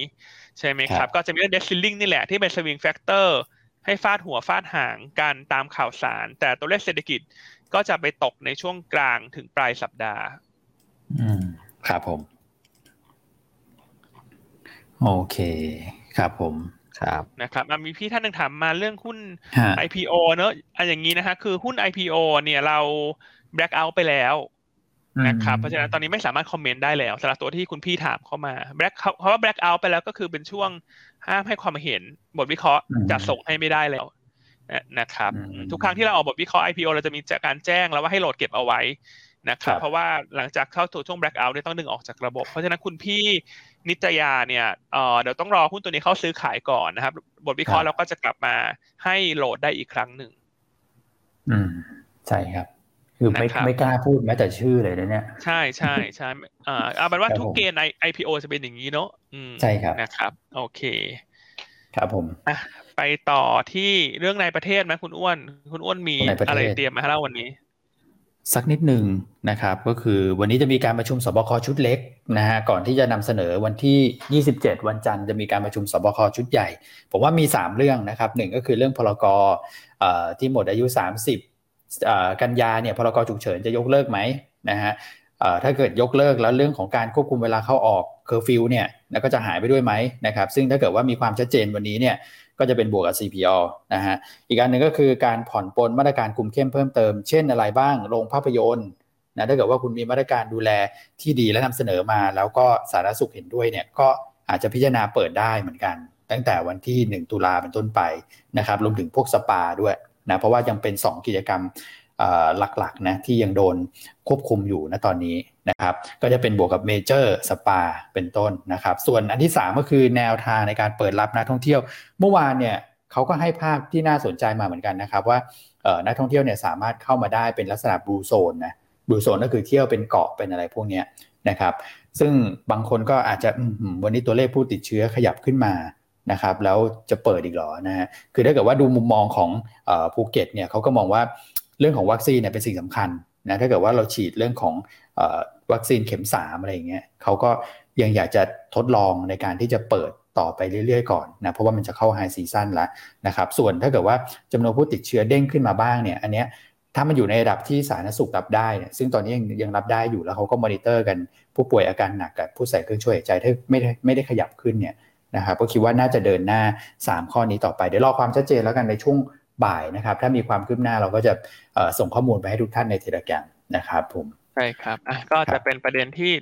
ใช่ไหมคครัรับบก็จะมีเรื่อง debt ceiling นี่แหละที่เป็น swing factor ให้ฟาดหัวฟาดหางกันตามข่าวสาร แต่ตัวเลขเศรษฐกิจก็จะไปตกในช่วงกลางถึงปลายสัปดาห์ อืมครับผม โอเค ครับผม ครับนะครับอะมีพี่ท่านหนึ่งถามมาเรื่องหุ้นฮะ IPO เนอะอันอย่างนี้นะฮะคือหุ้น IPO เนี่ยเรา black out ไปแล้วนะครับเพราะฉะนั้นตอนนี้ไม่สามารถคอมเมนต์ได้แล้วสำหรับตัวที่คุณพี่ถามเข้ามา black เพราะว่า black out ไปแล้วก็คือเป็นช่วงห้ามให้ความเห็นบทวิเคราะห์อืมจะส่งให้ไม่ได้แล้วนะนะครับอืมทุกครั้งที่เราออกบทวิเคราะห์ IPO เราจะมีการแจ้งแล้วว่าให้โหลดเก็บเอาไว้ นะครับครับเพราะว่าหลังจากเข้าสู่ช่วง black out เนี่ยต้องดึงออกจากระบบ เพราะฉะนั้นคุณพี่นิตยาเนี่ยเอ่อเดี๋ยวต้องรอหุ้นตัวนี้เข้าซื้อขายก่อนนะครับ บทวิเคราะห์เราก็จะกลับมาให้โหลดได้อีกครั้งหนึ่ง อืมใช่ครับ คือไม่ไม่กล้าพูดแม้แต่ชื่อเลยนะเนี่ย ใช่ใช่ใช่อ่าเอาเป็นว่าทุกเกณฑ์ IPO จะเป็นอย่างนี้เนาะใช่ครับนะครับ โอเค ครับผมอะไปต่อที่เรื่องในประเทศไหมคุณอ้วน คุณอ้วนมีอะไรเตรียมมาให้เราวันนี้ สักนิดหนึ่งนะครับ ก็คือวันนี้จะมีการประชุมศบคชุดเล็กนะฮะก่อนที่จะนำเสนอวันที่ 27 วันจันทร์จะมีการประชุมศบคชุดใหญ่ ผมว่ามี 3 เรื่องนะครับหนึ่งก็คือเรื่องพ.ร.ก.ที่หมดอายุ 30 กันยาเนี่ยพ.ร.ก.ฉุกเฉินจะยกเลิกไหมนะฮะถ้าเกิดยกเลิกแล้วเรื่องของการควบคุมเวลาเข้าออกเคอร์ฟิวเนี่ยแล้วก็จะหายไปด้วยไหมนะครับซึ่งถ้าเกิดว่ามีความชัดเจนวันนี้เนี่ย ก็จะเป็นบวกกับ CPALL นะฮะอีกอันหนึ่งก็คือการผ่อนปลนมาตรการคุมเข้มเพิ่มเติม เช่นอะไรบ้างโรงภาพยนตร์นะถ้าเกิดว่าคุณมีมาตรการดูแลที่ดีและนำเสนอมา แล้วก็สาธารณสุขเห็นด้วยเนี่ยก็อาจจะพิจารณาเปิดได้เหมือนกัน ตั้งแต่วันที่ 1 ตุลาเป็นต้นไปนะครับรวมถึงพวกสปาด้วยนะเพราะว่ายังเป็น 2 กิจกรรม หลักๆนะที่ยังโดนควบคุมอยู่นะตอนนี้นะครับก็จะเป็นบวกกับเมเจอร์สปาเป็นต้นนะครับส่วนอันที่ 3 ก็คือแนวทางในการเปิดรับนักท่องเที่ยว เมื่อวานเนี่ยเขาก็ให้ภาพที่น่าสนใจมาเหมือนกันนะครับว่านักท่องเที่ยวเนี่ยสามารถเข้ามาได้เป็นลักษณะบลูโซนนะบลูโซนก็คือเที่ยวเป็นเกาะเป็นอะไรพวกนี้นะครับซึ่งบางคนก็อาจจะวันนี้ตัวเลขผู้ติดเชื้อขยับขึ้นมานะครับแล้วจะเปิดอีกหรอนะฮะคือถ้าเกิดว่าดูมุมมองของภูเก็ตเนี่ยเขาก็มองว่า เรื่องของวัคซีนเนี่ยเป็นสิ่งสำคัญนะถ้าเกิดว่าเราฉีดเรื่องของวัคซีนเข็ม3อะไรอย่างเงี้ยเขาก็ยังอยากจะทดลองในการที่จะเปิดต่อไปเรื่อยๆก่อนนะเพราะว่ามันจะเข้า high season แล้วนะครับส่วนถ้าเกิดว่าจำนวนผู้ติดเชื้อเด้งขึ้นมาบ้างเนี่ยอันเนี้ยถ้ามันอยู่ในระดับที่สาธารณสุขรับได้เนี่ยซึ่งตอนนี้ยังยังรับได้อยู่แล้วเขาก็มอนิเตอร์กันผู้ป่วยอาการหนักกับผู้ใส่เครื่องช่วยหายใจถ้าไม่ได้ไม่ได้ขยับขึ้นเนี่ยนะครับก็คิดว่าน่าจะเดินหน้า 3 ข้อนี้ต่อไปเดี๋ยวรอความชัดเจนแล้วกันในช่วง บ่ายนะครับ ถ้ามีความคืบหน้าเราก็จะส่งข้อมูลไปให้ทุกท่านในเทเลแกรมนะครับผมใช่ครับอะก็จะเป็นประเด็นที่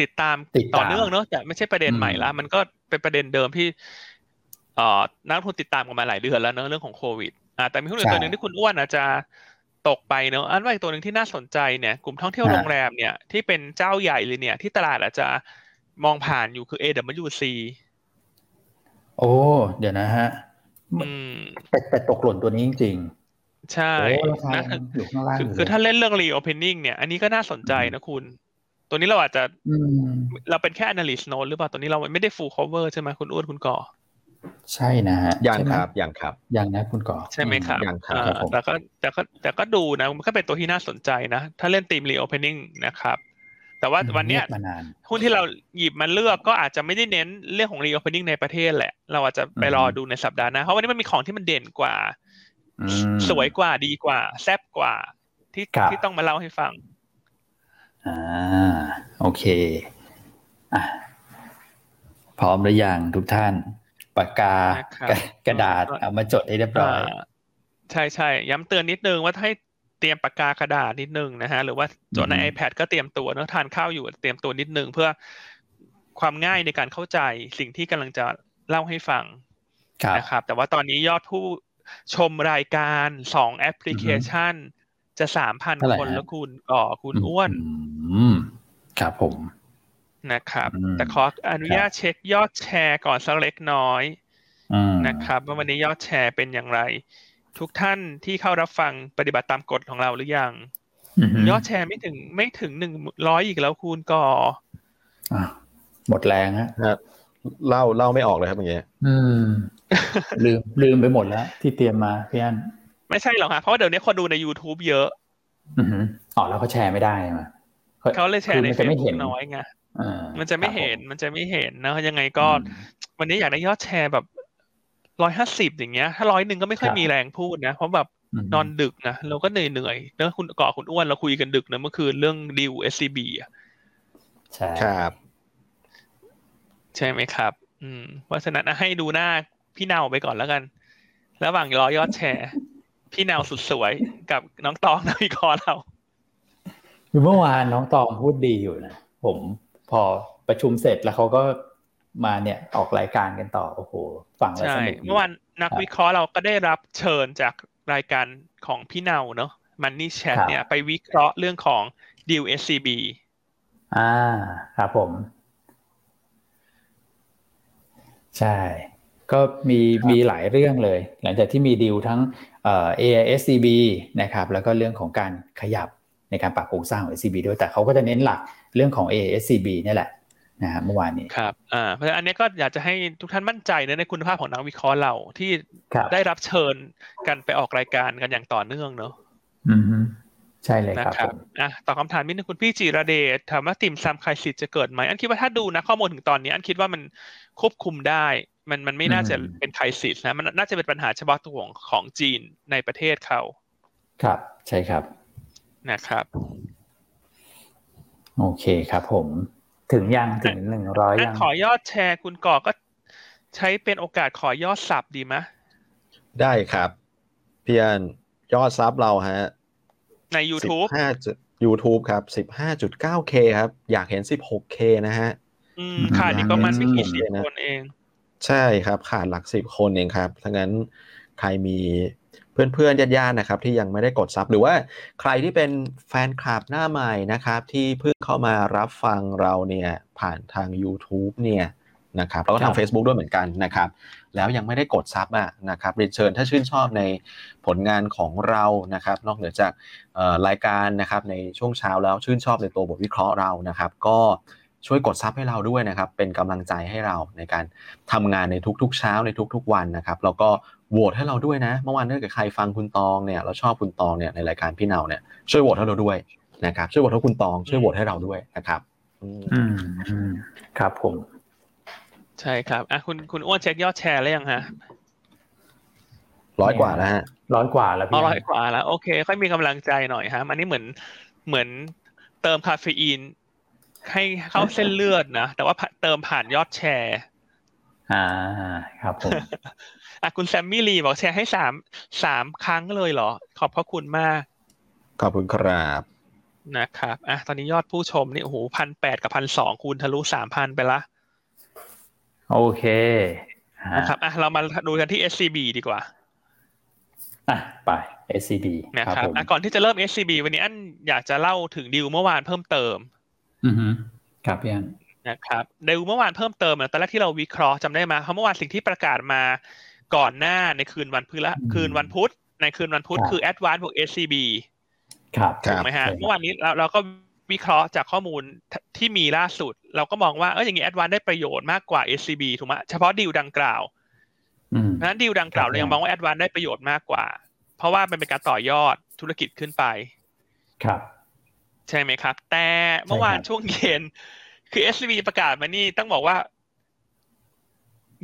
ติดตามต่อเนื่องเนาะแต่ไม่ใช่ประเด็นใหม่ละมันก็เป็นประเด็นเดิมที่เอ่อนักทุนติดตามกันมาหลายเดือนแล้วเนอะเรื่องของโควิดอ่าแต่มีหุ้นตัวหนึ่งที่คุณอ้วนอาจจะตกไปเนอะอันว่าอีกตัวหนึ่งที่น่าสนใจเนี่ยกลุ่มท่องเที่ยวโรงแรมเนี่ยที่เป็นเจ้าใหญ่เลยเนี่ย ที่ตลาดอาจจะมองผ่านอยู่คือ AWC โอ้ เดี๋ยวนะฮะ แต่แต่ตกหล่นตัวนี้จริงๆ ใช่นะคือถ้าเล่นเรื่อง reopening เนี่ย อันนี้ก็น่าสนใจนะคุณ ตัวนี้เราอาจจะเราเป็นแค่ analyst note หรือเปล่า ตัวนี้เราไม่ได้ full cover ใช่ไหมคุณอ้วนคุณก่อ ใช่นะฮะยังครับยังครับยังนะคุณก่อ ใช่ไหมครับยังครับแต่ก็แต่ก็แต่ก็ดูนะ มันก็เป็นตัวที่น่าสนใจนะ ถ้าเล่นทีม reopening นะครับ แต่ว่าวันเนี้ยหุ้นที่เราหยิบมาเลือกก็อาจจะไม่ได้เน้นเรื่องของ reopening ในประเทศแหละ เราอาจจะไปรอดูในสัปดาห์หน้าเพราะวันนี้มันมีของที่มันเด่นกว่า สวยกว่าดีกว่า แซ่บกว่า ที่ที่ต้องมาเล่าให้ฟัง อ่า โอเคอะพร้อมหรือยังทุกท่านปากกากระดาษเอามาจดให้เรียบร้อยใช่ใช่ย้ำเตือนนิดนึงว่าให้ เตรียมปากกากระดาษนิดนึงนะฮะหรือว่าจดใน iPad ก็เตรียมตัวเนื้อทานข้าวอยู่เตรียมตัวนิดนึงเพื่อความง่ายในการเข้าใจสิ่งที่กำลังจะเล่าให้ฟังนะครับ แต่ว่าตอนนี้ยอดผู้ชมรายการสองแอปพลิเคชัน จะสามพันคนแล้วคุณก่อคุณอ้วนครับผมนะครับ แต่ขออนุญาตเช็คยอดแชร์ก่อนสักเล็กน้อยนะครับว่าวันนี้ยอดแชร์เป็นอย่างไร ทุกท่านที่เข้ารับฟังปฏิบัติตามกฎของเราหรือยังยอดแชร์ไม่ถึงไม่ถึงหนึ่งร้อยอีกแล้วคุณก่อหมดแรงฮะเล่าเล่าไม่ออกเลยครับอย่างเงี้ยลืมลืมไปหมดแล้ว ที่เตรียมมาพี่อันไม่ใช่หรอกครับเพราะเดี๋ยวนี้คนดูใน YouTube เยอะอืออ๋อแล้วเขาแชร์ไม่ได้มาเขาเลยแชร์ในเฟซบุ๊กน้อยไงมันจะไม่เห็นมันจะไม่เห็นนะยังไงก็ วันนี้อยากได้ยอดแชร์แบบ ร้อยห้าสิบอย่างเงี้ย ถ้าร้อยหนึ่งก็ไม่ค่อยมีแรงพูดนะ เพราะแบบนอนดึกนะเราก็เหนื่อยเหนื่อยเนอะคุณเกาะคุณอ้วนเราคุยกันดึกนะเมื่อคืนเรื่องดิวเอสซีบีอะใช่ครับ ใช่ไหมครับ อืมเพราะฉะนั้นให้ดูหน้าพี่เนาไปก่อนแล้วกัน ระหว่างรอยอดแชร์ พี่แนวสุดสวยกับน้องตองนาวิคอเราคือเมื่อวานน้องตองพูดดีอยู่นะผมพอประชุมเสร็จแล้วเขาก็ มาเนี่ยออกรายการกันต่อโอ้โหฟังแล้วสนุกเมื่อวานนักวิเคราะห์เราก็ได้รับเชิญจากรายการของพี่เนาเนาะมันนี่แชทเนี่ยไปวิเคราะห์เรื่องของดีล SCB อ่าครับผม ใช่ ก็มีมีหลายเรื่องเลย หลังจากที่มีดีลทั้งเอ่อ AISCB นะครับ แล้วก็เรื่องของการขยับในการปรับโครงสร้างของ SCB ด้วยแต่เขาก็จะเน้นหลักเรื่องของ AISCB นี่แหละ นะฮะเมื่อวานนี้ครับอ่าเพราะฉะนั้นอันนี้ก็อยากจะให้ทุกท่านมั่นใจในคุณภาพของนักวิเคราะห์เราที่ครับได้รับเชิญกันไปออกรายการกันอย่างต่อเนื่องเนอะอืมฮึใช่เลยนะครับผมอะตอบคำถามนิดนึงคุณพี่จิรเดชถามว่าติ่มซำไครซิสจะเกิดไหมอันคิดว่าถ้าดูนะข้อมูลถึงตอนนี้ อันคิดว่ามันควบคุมได้ มันมันไม่น่าจะเป็นไครซิสนะมันน่าจะเป็นปัญหาเฉพาะตัวของของจีนในประเทศเขาครับ ใช่ครับนะครับ โอเคครับผม ถึงยังถึงหนึ่งร้อยอันยังขอยอดแชร์คุณก่อก็ใช้เป็นโอกาสขอยอดสับดีไหมะได้ครับ เพียนยอดซับเราฮะ ใน YouTube ห้าจุด YouTube ครับสิบห้าจุดเก้าเคครับ อยากเห็นสิบหกเคนะฮะ อืมขาดอีกประมาณไม่กี่สิบอืมคนเอง ใช่ครับ ขาดหลักสิบคนเองครับทั้งนั้นใครมี เพื่อนๆญาติๆนะครับที่ยังไม่ได้กดซับหรือว่าใครที่เป็นแฟนคลับหน้าใหม่นะครับ ที่เพิ่งเข้ามารับฟังเราเนี่ยผ่านทาง YouTube เนี่ยนะครับแล้วก็ทาง Facebook ด้วยเหมือนกันนะครับ แล้วยังไม่ได้กดซับอะนะครับเรียนเชิญถ้าชื่นชอบในผลงานของเรานะครับ นอกเหนือจากเอ่อรายการนะครับในช่วงเช้าแล้วชื่นชอบในตัวบทวิเคราะห์เรานะครับ ก็ช่วยกดซับให้เราด้วยนะครับ เป็นกำลังใจให้เราในการทำงานในทุกๆเช้าในทุกๆวันนะครับ แล้วก็ โหวตให้เราด้วยนะ เมื่อวานถ้าเกิดใครฟังคุณตองเนี่ยเราชอบคุณตองเนี่ยในรายการพี่เนาเนี่ยช่วยโหวตให้เราด้วยนะครับช่วยโหวตให้คุณตองช่วยโหวตให้เราด้วยนะครับอืมอืมอืมครับผม ใช่ครับอะคุณคุณอ้วนเช็คยอดแชร์แล้วยังฮะร้อยกว่าแล้วฮะร้อยกว่าแล้วอ๋อพี่ร้อยกว่าแล้วโอเค ค่อยมีกำลังใจหน่อยฮะมันนี่เหมือนเหมือนเติมคาเฟอีน ให้เข้าเส้นเลือดนะแต่ว่าเติมผ่านยอดแชร์ อ่าครับผม อะคุณแซมมี่ลีบอกแชร์ให้สามสามครั้งเลยเหรอ ขอบพระคุณมาก ขอบคุณครับนะครับอะตอนนี้ยอดผู้ชมนี่โอ้โหพันแปดกับพันสองคูณทะลุสามพันไปละ โอเคฮะนะครับอะเรามาดูกันที่ SCB ดีกว่าอะไป SCB นะคครัรับบผมอะก่อนที่จะเริ่ม SCB วันนี้อันอยากจะเล่าถึงดีลเมื่อวานเพิ่มเติม อือฮึครับพี่อันนะครับดีลเมื่อวานเพิ่มเติมเนี่ยตอนแรกที่เราวิเคราะห์จำได้ไหมเพราะเมื่อวานสิ่งที่ประกาศมา ก่อนหน้าในคืนวันพฤหัสคืนวันพุธในคืนวันพุธคือ Advance บวก SCB ครับครัถูบกไหมฮะใช่ครับเมื่อวานนี้เราเราก็วิเคราะห์จากข้อมูลที่มีล่าสุด เราก็มองว่าเอออย่างนี้ Advance ได้ประโยชน์มากกว่า SCB ถูกไหมเฉพาะดีลดังกล่าวอืมเพราะฉะนั้นดีลดังกล่าวครับเรายังมองว่า Advance ได้ประโยชน์มากกว่า เพราะว่ามันเป็นการต่อยอดธุรกิจขึ้นไป ครับ ใช่ไหมครับ แต่เมื่อวานใช่ครับช่วงเย็นคือ SCB ประกาศมานี่ต้องบอกว่า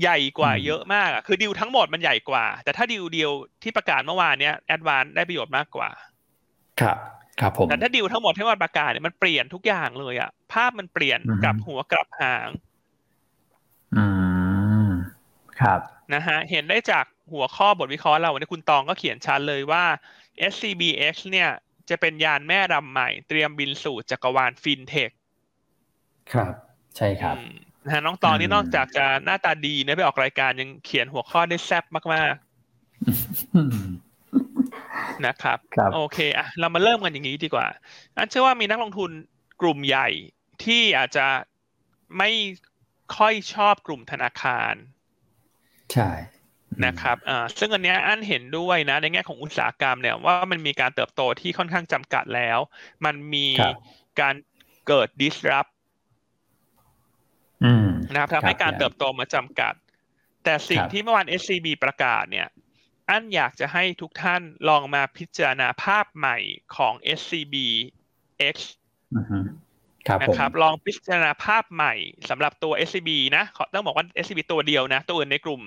ใหญ่กว่าเยอะมากอะคือดีลทั้งหมดมันใหญ่กว่า แต่ถ้าดีลเดียวที่ประกาศเมื่อวานเนี้ยแอดวานได้ประโยชน์มากกว่า ครับ ครับผมแต่ถ้าดีลทั้งหมดที่วันประกาศเนี่ยมันเปลี่ยนทุกอย่างเลยอะภาพมันเปลี่ยนอือฮึกลับหัวกลับหาง อืมครับนะฮะเห็นได้จากหัวข้อบทวิเคราะห์เราวันนี้คุณตองก็เขียนชัดเลยว่า SCBX เนี่ย จะเป็นยานแม่รำใหม่ เตรียมบินสู่จักรวาลฟินเทค ครับ ใช่ครับอืม นะฮะน้องตองนี่อืมนอกจากจะหน้าตาดีนะไปออกรายการยังเขียนหัวข้อได้แซ่บมากอืมๆนะครับครับ โอเคอะเรามาเริ่มกันอย่างนี้ดีกว่า อันเชื่อว่ามีนักลงทุนกลุ่มใหญ่ที่อาจจะไม่ค่อยชอบกลุ่มธนาคาร ใช่นะครับอ่าซึ่งอันเนี้ยอันเห็นด้วยนะ ในแง่ของอุตสาหกรรมเนี่ยว่ามันมีการเติบโตที่ค่อนข้างจำกัดแล้ว มันมีครับการเกิด disrupt อืม นะครับทำให้ครับการเติบโตมาจำกัด แต่สิ่งครับที่เมื่อวาน SCB ประกาศเนี่ย อันอยากจะให้ทุกท่านลองมาพิจารณาภาพใหม่ของ SCB X อือฮึครับนะผมครับ ลองพิจารณาภาพใหม่สำหรับตัว SCB นะขอต้องบอกว่า SCB ตัวเดียวนะ ตัวอื่นในกลุ่ม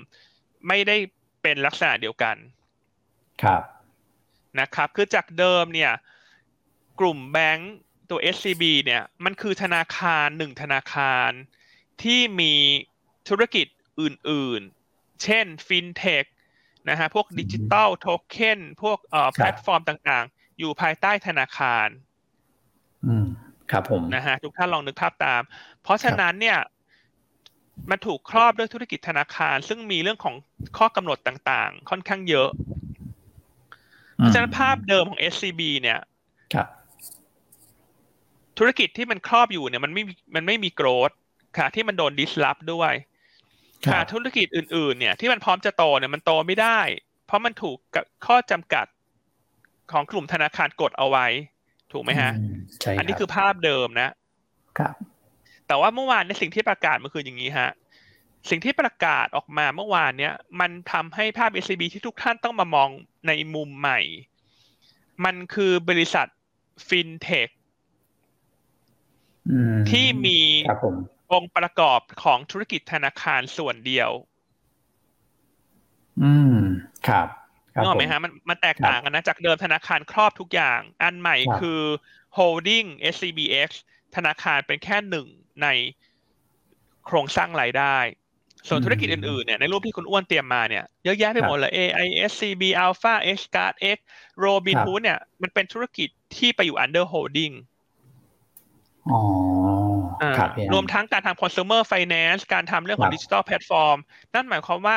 ไม่ได้เป็นลักษณะเดียวกัน ครับ นะครับ คือจากเดิมเนี่ย กลุ่มแบงก์ตัว SCB เนี่ย มันคือธนาคารหนึ่งธนาคาร ที่มีธุรกิจอื่นๆ เช่นฟินเทคนะฮะพวก digital token พวกเอ่อครับแพลตฟอร์มต่างๆ อยู่ภายใต้ธนาคาร อืมครับผมนะฮะทุกท่านลองนึกภาพตาม เพราะฉะนั้นเนี่ยมันถูกครอบด้วยธุรกิจธนาคาร ซึ่งมีเรื่องของข้อกำหนดต่างๆ ค่อนข้างเยอะ เพราะฉะนั้นภาพเดิมของ SCB เนี่ยครับธุรกิจที่มันครอบอยู่เนี่ยมันไม่มันไม่มีโกรธ ค่ะ ที่มันโดนดิสลอฟด้วยครัค่ะบธุรกิจอื่น ๆ เนี่ยที่มันพร้อมจะโตเนี่ยมันโตไม่ได้ เพราะมันถูกข้อจำกัดของกลุ่มธนาคารกดเอาไว้ ถูกไหมฮะใช่อันนี้คือภาพเดิมนะครับ แต่ว่าเมื่อวานในสิ่งที่ประกาศมันคืออย่างนี้ฮะสิ่งที่ประกาศออกมาเมื่อวานเนี้ยมันทำให้ภาพ SCB ที่ทุกท่านต้องมามองในมุมใหม่ มันคือบริษัทฟินเทคที่มี องค์ประกอบของธุรกิจธนาคารส่วนเดียว อืม ครับนึกออกไหมฮะมันมันแตกต่างกันนะ จากเดิมธนาคารครอบทุกอย่าง อันใหม่คือ holding SCBX ธนาคารเป็นแค่หนึ่งในโครงสร้างรายได้ ส่วนธุรกิจอื่นๆเนี่ยในรูปที่คุณอ้วนเตรียมมาเนี่ยเยอะแยะไปหมดเลย AISCB Alpha H Card X Robinhood เนี่ย มันเป็นธุรกิจที่ไปอยู่ under holding อ๋อ รวมทั้งการทำ consumer finance การทำเรื่องของดิจิทัลแพลตฟอร์มนั่นหมายความว่า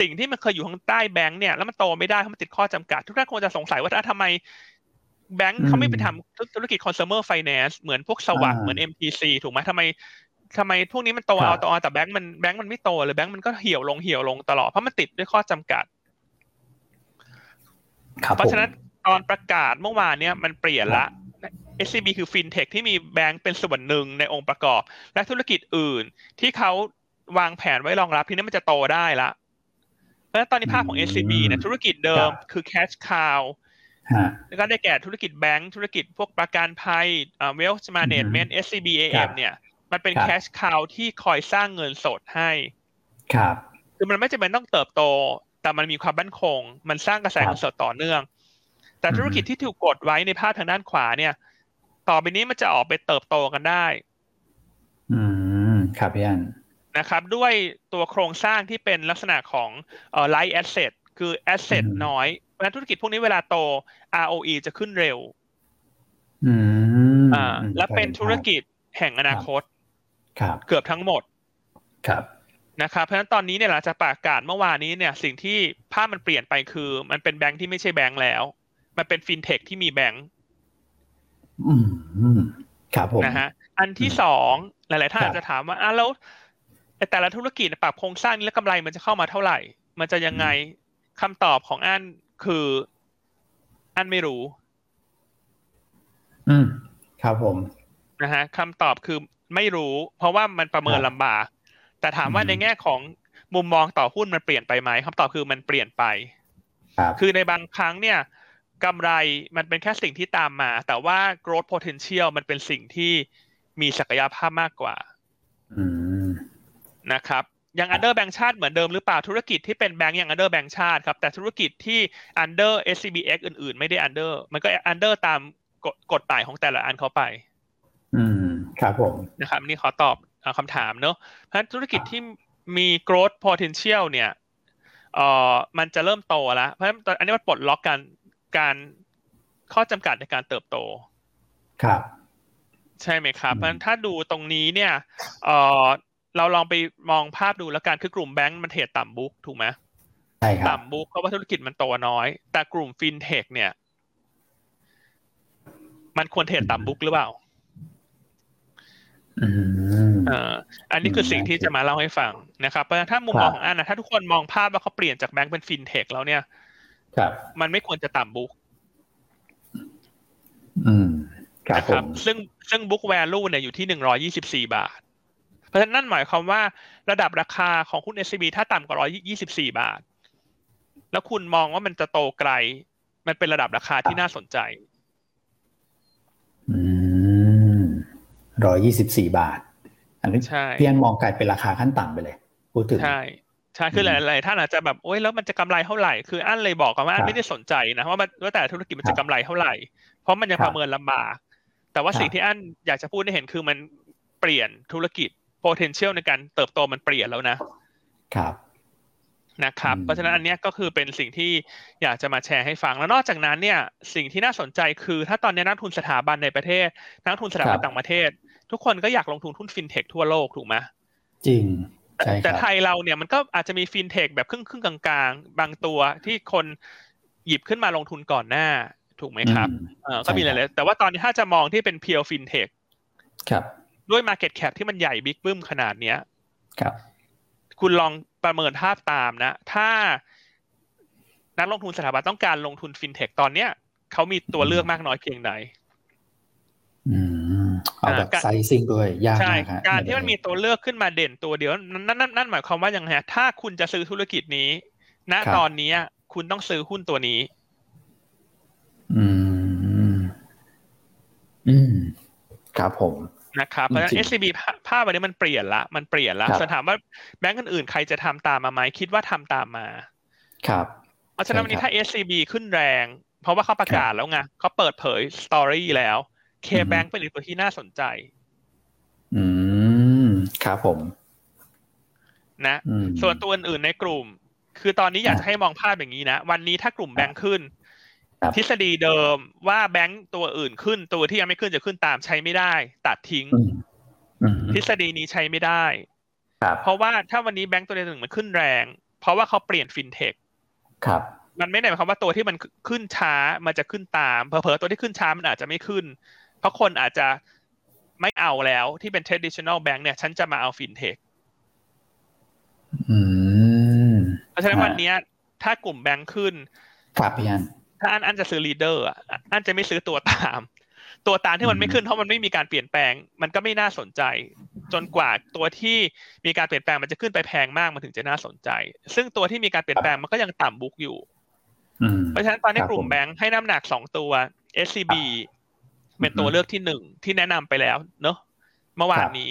สิ่งที่มันเคยอยู่ข้างใต้แบงค์เนี่ยแล้วมันโตไม่ได้เพราะมันติดข้อจำกัด ทุกท่านคงจะสงสัยว่าทำไมแบงค์เขาไม่ไปทำธุรกิจ consumer finance เหมือนพวก SAWAD เหมือน MTC ถูกไหมทำไมทำไมพวกนี้มันโตเอาโตแต่แบงค์มันแบงค์มันไม่โตเลยแบงค์มันก็เหี่ยวลงเหี่ยวลงตลอดเพราะมันติดด้วยข้อจำกัดเพราะฉะนั้นตอนประกาศเมื่อวานเนี้ยมันเปลี่ยนละ SCB คือฟินเทคที่มีแบงก์เป็นส่วนหนึ่งในองค์ประกอบ และธุรกิจอื่นที่เขาวางแผนไว้รองรับที่นี่มันจะโตได้ละเพราะฉะนั้นตอนนี้ภาพของ SCB เนี่ยธุรกิจเดิมคือ cash cow แล้วก็ได้แก่ธุรกิจแบงก์ธุรกิจพวกประกันภัย wealth management SCBAM เนี่ย มันเป็น cash cow ที่คอยสร้างเงินสดให้ ครับ คือมันไม่จำเป็นต้องเติบโต แต่มันมีความมั่นคง มันสร้างกระแสเงินสดต่อเนื่อง แต่ธุรกิจที่ถูกกดไว้ในภาพทางด้านขวาเนี่ย ต่อไปนี้มันจะออกไปเติบโตกันได้ อืมครับพี่อันนะครับ ด้วยตัวโครงสร้างที่เป็นลักษณะของเอ่อ light asset คือ asset น้อยเพราะฉะนั้นธุรกิจพวกนี้เวลาโต ROE จะขึ้นเร็ว อืมอ่า และเป็นธุรกิจแห่งอนาคต ครับเกือบทั้งหมด ครับนะครับเพราะฉะนั้นตอนนี้เนี่ยหลังจากประกาศเมื่อวานนี้เนี่ย สิ่งที่ภาพมันเปลี่ยนไปคือ มันเป็นแบงค์ที่ไม่ใช่แบงค์แล้ว มันเป็นฟินเทคที่มีแบงค์อืม ครับผมนะฮะอันที่สองหลาย ๆ ท่านอาจจะถามว่าอะแล้วแต่ละธุรกิจปรับโครงสร้างนี้แล้วกำไรมันจะเข้ามาเท่าไหร่ มันจะยังไงคำตอบของอันคืออันไม่รู้ อืมครับผมนะฮะคำตอบคือไม่รู้ เพราะว่ามันประเมินลำบาก แต่ถามว่าในแง่ของมุมมองต่อหุ้นมันเปลี่ยนไปไหมคำตอบคือมันเปลี่ยนไป คือในบางครั้งเนี่ย กำไรมันเป็นแค่สิ่งที่ตามมา แต่ว่า growth potential มันเป็นสิ่งที่มีศักยภาพมากกว่านะครับยัง under แบงค์ชาติเหมือนเดิมหรือเปล่าธุรกิจที่เป็นแบงค์ยัง under แบงค์ชาติครับ แต่ธุรกิจที่ under SCBX อื่น ๆ ไม่ได้ under มันก็ under ตามกฎหมายของแต่ละอันเขาไป อืมครับผมนะครับนี่ขอตอบคำถามเนอะเพราะธุรกิจที่มี growth potential เนี่ยเอ่อมันจะเริ่มโตแล้วเพราะฉะนั้นอันนี้มันปลดล็อกกัน การข้อจำกัดในการเติบโต ครับ ใช่ไหมครับเพราะฉะนั้นถ้าดูตรงนี้เนี่ยเออเราลองไปมองภาพดูแล้วกันคือกลุ่มแบงก์มันเทรดต่ำบุ๊กถูกไหมใช่ครับต่ำ book เพราะว่าธุรกิจมันโตน้อย แต่กลุ่มฟินเทคเนี่ย มันควรเทรดต่ำ book หรือเปล่าอ่าอันนี้คือสิ่งที่จะมาเล่าให้ฟังนะครับเพราะฉะนั้นถ้ามุมมองของอันนะถ้าทุกคนมองภาพว่าเขาเปลี่ยนจากแบงก์เป็นฟินเทคแล้วเนี่ย ครับ มันไม่ควรจะต่ำ bookอืมครับซึ่งซึ่ง book value เนี่ยอยู่ที่หนึ่งร้อยยี่สิบสี่บาท เพราะฉะนั้นนั่นหมายความว่าระดับราคาของหุ้น SCB ถ้าต่ำกว่าร้อยี่สิบสี่บาท แล้วคุณมองว่ามันจะโตไกล มันเป็นระดับราคาที่น่าสนใจ อืมร้อยี่สิบสี่บาท อันนี้พี่อันมองกลายเป็นราคาขั้นต่ำไปเลย พูดถึงใช่ ใช่คือหลายๆท่านอาจจะแบบโอ้ยแล้วมันจะกำไรเท่าไหร่คืออันเลยบอกกันว่าอันไม่ได้สนใจนะว่ามันว่าแต่ธุรกิจมันจะกำไรเท่าไหร่ เพราะมันยังประเมินลำบาก แต่ว่าสิ่งที่อันอยากจะพูดให้เห็นคือมันเปลี่ยนธุรกิจ potential ในการเติบโตมันเปลี่ยนแล้วนะครับนะครับเพราะฉะนั้นอันนี้ก็คือเป็นสิ่งที่อยากจะมาแชร์ให้ฟังแล้วนอกจากนั้นเนี่ยสิ่งที่น่าสนใจคือ ถ้าตอนนี้นักทุนสถาบันในประเทศ นักทุนสถาบันต่างประเทศ ทุกคนก็อยากลงทุนทุนฟินเทคทั่วโลกถูกไหมจริง แต่ไทยเราเนี่ยมันก็อาจจะมีฟินเทคแบบครึ่งครึ่งกลางๆ บางตัวที่คนหยิบขึ้นมาลงทุนก่อนหน้า ถูกไหมครับเออก็มีหลายๆแต่ว่าตอนนี้ถ้าจะมองที่เป็น pure fintech ครับด้วย Market Cap ที่มันใหญ่บิ๊กเบิ้มขนาดเนี้ยครับ คุณลองประเมินภาพตามนะ ถ้านักลงทุนสถาบันต้องการลงทุนฟินเทคตอนเนี้ยเขามีตัวเลือกมากน้อยเพียงใดอืม เอาแบบอ่า sizing ด้วยยากใช่มากฮะการที่มันมีตัวเลือกขึ้นมาเด่นตัวเดียว นั่นนั่นนั่นนั่นหมายความว่ายังไงฮะถ้าคุณจะซื้อธุรกิจนี้ ณตอนนี้คุณต้องซื้อหุ้นตัวนี้ อืม อืม ครับผมนะครับเพราะฉะนั้นจริง SCB ภาภาพวันนี้มันเปลี่ยนละ มันเปลี่ยนละครับส่วนถามว่าแบงก์อื่นๆใครจะทำตามมาไหมคิดว่าทำตามมา ครับ เพราะฉะนั้นวันนี้ใช่ครับถ้า SCB ขึ้นแรง เพราะว่าเขาประกาศแล้วไงเขาเปิดเผยสตอรี่แล้ว K-Bank เป็นอีกตัวที่น่าสนใจ อืม ครับผม นะอืมส่วนตัวอื่นๆในกลุ่ม คือตอนนี้อยากอะจะให้มองภาพอย่างนี้นะ วันนี้ถ้ากลุ่มแบงค์ขึ้นครับทฤษฎีเดิมว่าแบงค์ตัวอื่นขึ้น ตัวที่ยังไม่ขึ้นจะขึ้นตามใช้ไม่ได้ ตัดทิ้งอืมอืมทฤษฎีนี้ใช้ไม่ได้ครับเพราะว่าถ้าวันนี้แบงค์ตัวใดตัวหนึ่งมันขึ้นแรง เพราะว่าเขาเปลี่ยนฟินเทค ครับมันไม่ได้หมายความว่าตัวที่มันขึ้นช้ามันจะขึ้นตาม เผลอๆตัวที่ขึ้นช้ามันอาจจะไม่ขึ้น เพราะคนอาจจะไม่เอาแล้วที่เป็น traditional bank เนี่ย ฉันจะมาเอาฟินเทคอืมเพราะฉะนั้นฮะวันเนี้ยถ้ากลุ่มแบงค์ขึ้นครับพี่อันถ้าอันอันจะซื้อ leader อะอันจะไม่ซื้อตัวตาม ตัวตามที่มันไม่ขึ้นเพราะมันไม่มีการเปลี่ยนแปลง มันก็ไม่น่าสนใจ จนกว่าตัวที่มีการเปลี่ยนแปลงมันจะขึ้นไปแพงมากมันถึงจะน่าสนใจ ซึ่งตัวที่มีการเปลี่ยนแปลงมันก็ยังต่ำ book อยู่อืมเพราะฉะนั้นตอนนี้ครับกลุ่ผมมแบงค์ให้น้ำหนักสองตัว SCB เป็นตัวเลือกที่หนึ่งที่แนะนำไปแล้วเนอะเมื่อวานนี้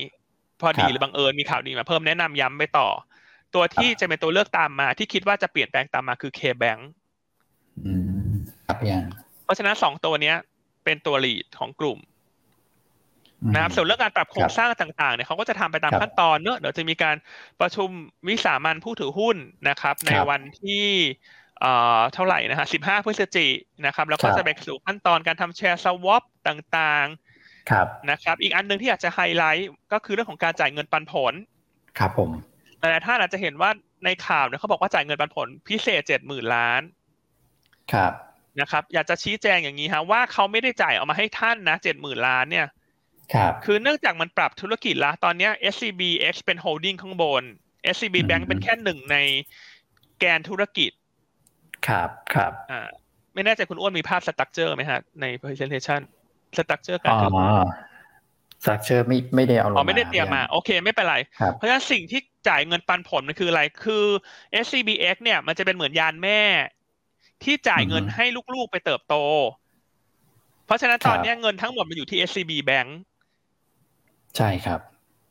พอดีครับหรือบังเอิญมีข่าวดีมาเพิ่มแนะนำย้ำไปต่อ ตัวที่จะเป็นตัวเลือกตามมาที่คิดว่าจะเปลี่ยนแปลงตามมาคือ K-Bank อืมครับพี่อันเพราะฉะนั้นสองตัวเนี้ย เป็นตัวลีดของกลุ่มนะครับส่วนเรื่องการปรับโครงสร้างต่างๆเนี่ยเขาก็จะทำไปตามครับขั้นตอนเนอะเดี๋ยวจะมีการประชุมวิสามันผู้ถือหุ้นนะครับ ในครับวันที่ เอ่อเท่าไหร่นะฮะ15พฤศจิกายนนะครับ แล้วก็ครับจะไปสู่ขั้นตอนการทำแชร์สวอปต่างครับๆนะครับ อีกอันหนึ่งที่อยากจะไฮไลท์ก็คือเรื่องของการจ่ายเงินปันผล ครับผมหลายๆท่านอาจจะเห็นว่าในข่าวเนี่ยเขาบอกว่าจ่ายเงินปันผลพิเศษ70,000ล้าน ครับนะครับ อยากจะชี้แจงอย่างนี้ฮะว่าเขาไม่ได้จ่ายออกมาให้ท่านนะ70,000ล้านเนี่ย ครับ คือเนื่องจากมันปรับธุรกิจละตอนเนี้ย SCBX เป็น holding ข้างบน SCB อืม Bank เป็นแค่หนึ่งในแกนธุรกิจ ครับครับอ่าไม่แน่ใจคุณอ้วนมีภาพ structure ไหมฮะ ใน presentation structure การอ๋อถือหุ้น structure ไม่ไม่ได้เอาลงอ๋อไม่ได้เตรียมมา โอเค ไม่เป็นไรครับเพราะฉะนั้นสิ่งที่จ่ายเงินปันผลมันคืออะไร คือ SCBX เนี่ยมันจะเป็นเหมือนยานแม่ ที่จ่ายเงินอือฮึให้ลูกๆไปเติบโต เพราะฉะนั้นครับตอนเนี้ยเงินทั้งหมดมันอยู่ที่ SCB Bank ใช่ครับ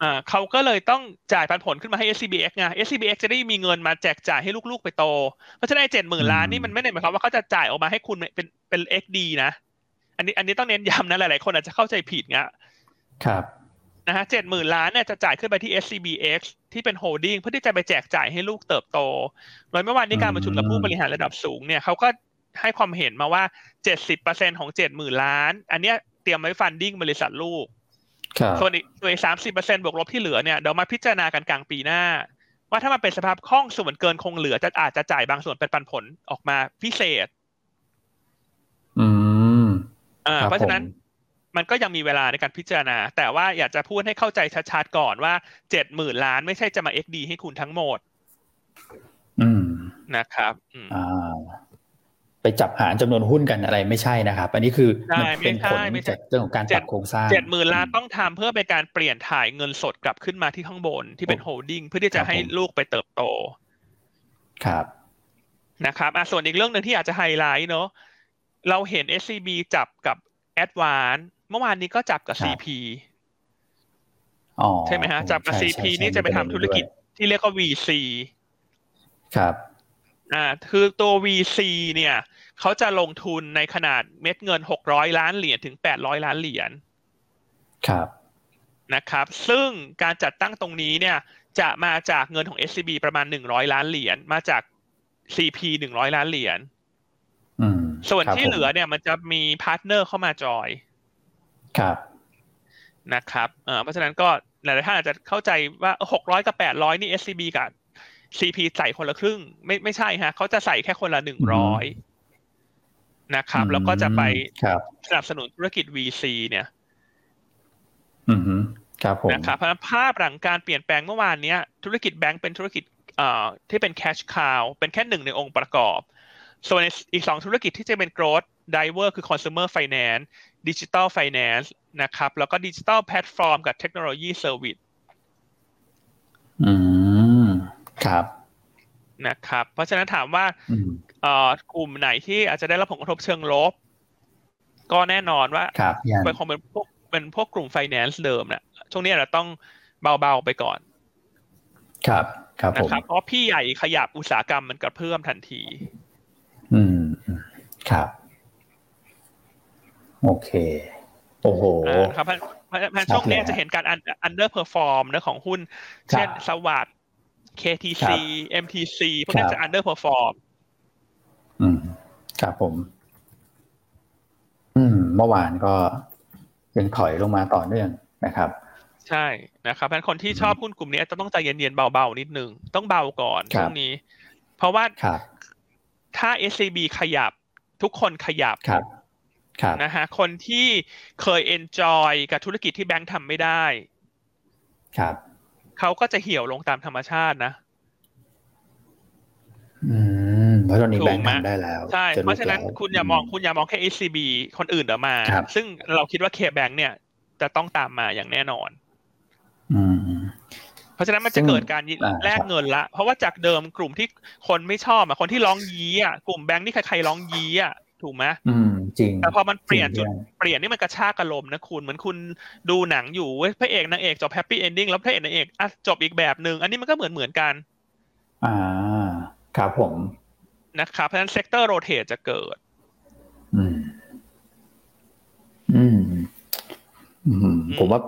อ่าเขาก็เลยต้องจ่ายปันผลขึ้นมาให้ SCBX ไง SCBX จะได้มีเงินมาแจกจ่ายให้ลูกๆไปโต เพราะฉะนั้นเจ็ดหมื่นล้านนี่มันไม่ได้หมายความว่าเขาจะจ่ายออกมาให้คุณเป็นเป็น XD นะ อันนี้อันนี้ต้องเน้นย้ำนะหลายๆคนอาจจะเข้าใจผิดเงี้ยครับนะฮะเจ็ดหมื่นล้านเนี่ยจะจ่ายขึ้นไปที่ SCBX ที่เป็นโฮลดิ้งเพื่อที่จะไปแจกจ่ายให้ลูกเติบโต โดยเมื่อวานนี้การประชุมกับผู้บริหารระดับสูงเนี่ยเขาก็ให้ความเห็นมาว่า70%ของ70,000ล้าน อันเนี้ยเตรียมไว้ฟันดิ้งบริษัทลูกครับ ส่วนอีกส่วนอีกสามสิบเปอร์เซ็นบวกลบที่เหลือเนี่ยเดี๋ยวมาพิจารณากันกลางปีหน้า ว่าถ้ามันเป็นสภาพคล่องส่วนเกินคงเหลือจะอาจจะจ่ายบางส่วนเป็นปันผลออกมาพิเศษ อืมอ่าครับเพราะฉะนั้นผมมันก็ยังมีเวลาในการพิจารณา แต่ว่าอยากจะพูดให้เข้าใจชัดๆก่อนว่าเจ็ดหมื่นล้านไม่ใช่จะมา XD ให้คุณทั้งหมด อืมนะครับอืมอ่า ไปจับหารจำนวนหุ้นกันอะไรไม่ใช่นะครับ อันนี้คือใช่มันเป็นไม่ใช่ผลไม่ใช่จากเรื่องของการปรับโครงสร้างเจ็ดหมื่นล้านต้องทำเพื่อเป็นการเปลี่ยนถ่ายเงินสดกลับขึ้นมาที่ข้างบนที่เป็น holding เพื่อที่จะให้ลูกไปเติบโต ครับนะครับอะส่วนอีกเรื่องหนึ่งที่อยากจะไฮไลท์เนอะเราเห็น SCB จับกับ a d v a n c e เมื่อวานนี้ก็จับกับครับ CP อ๋อใช่ไหมฮะจับกับใช่ CP ใช่ใช่นี่จะไปทำธุรกิจที่เรียกว่า VC ครับ อ่าคือตัว VC เนี่ยเขาจะลงทุนในขนาดเม็ดเงิน600ล้านเหรียญถึง800ล้านเหรียญครับนะครับ ซึ่งการจัดตั้งตรงนี้เนี่ย จะมาจากเงินของ SCB ประมาณ100ล้านเหรียญมาจาก CP 100ล้านเหรียญอืมส่วนครับที่ผมเหลือเนี่ยมันจะมี partner เข้ามา join ครับนะครับเอ่อเพราะฉะนั้นก็หลายๆท่านอาจจะเข้าใจว่าหกร้อยกับแปดร้อยนี่ SCB กับ CP ใส่คนละครึ่ง ไม่ไม่ใช่ฮะเขาจะใส่แค่คนละหนึ่งร้อยนะครับ แล้วก็จะไปครับสนับสนุนธุรกิจ VC เนี่ยอืมฮึครับผมนะครับเพราะฉะนั้นภาพหลังการเปลี่ยนแปลงเมื่อวานเนี้ย ธุรกิจแบงก์เป็นธุรกิจเอ่อที่เป็น cash cow เป็นแค่หนึ่งในองค์ประกอบ ส่วนอีกสองธุรกิจที่จะเป็น growth driver คือ consumer finance digital finance นะครับ แล้วก็ digital platform กับ technology service อืม ครับนะครับเพราะฉะนั้นถามว่าอืมเอ่อกลุ่มไหนที่อาจจะได้รับผลกระทบเชิงลบ ก็แน่นอนว่าครับยันเป็นคงเป็นพวกเป็นพวกกลุ่ม finance เดิมนะช่วงนี้เราต้องเบาๆไปก่อน ครับครับนะผมครับเพราะพี่ใหญ่ขยับอุตสาหกรรมมันกระเพื่อมทันทีอืมอืมครับ โอเค โอ้โหอ่านะครับเพราะเพราะเพราะชัดช่วงนี้เลยฮะจะเห็นการ un- underperform นะของหุ้น เช่นครับสวัสด์ KTC ครับ MTC พวกนี้ครับจะ underperform อืมครับผม อืม เมื่อวานก็ยังถอยลงมาต่อเนื่องนะครับ ใช่นะครับเพราะฉะนั้นคนที่ชอบหุ้นกลุ่มนี้จะต้องใจเย็นๆเบาๆนิดนึง ต้องเบาก่อนครับช่วงนี้ เพราะว่าครับถ้า SCB ขยับทุกคนขยับครับครับนะฮะคนที่เคย enjoy กับธุรกิจที่แบงค์ทำไม่ได้ ครับ เขาก็จะเหี่ยวลงตามธรรมชาตินะ อืมเพราะตอนนี้ถูกแบงค์ไหมทำได้แล้วใช่จลุกเพราะฉะนั้นแล้วคุณอย่ามองคุณอย่ามองแค่ SCB คนอื่นเดี๋ยวมาครับซึ่งเราคิดว่า K-Bank เนี่ยจะต้องตามมาอย่างแน่นอน อืมเพราะฉะนั้นมันซึ่จะงเกิดการอ่าแลกเงินละ เพราะว่าจากเดิมกลุ่มที่คนไม่ชอบอะคนที่ร้องยี้อะกลุ่มแบงค์นี่ใครๆร้องยี้อะ ถูกไหมอืม จริง แต่พอมันเปลี่ยนจริจุงดด้วยเปลี่ยนนี่มันกระชากอารมณ์นะคุณเหมือนคุณดูหนังอยู่เว้ยพระเอกนางเอกจบแฮปปี้เอนดิ้งแล้วพระเอกนางเอกอะจบอีกแบบหนึ่งอันนี้มันก็เหมือนเหมือนกัน อ่าครับผมนะครับเพราะฉะนั้น sector rotate จะเกิดอืมอืม อืมผมว่า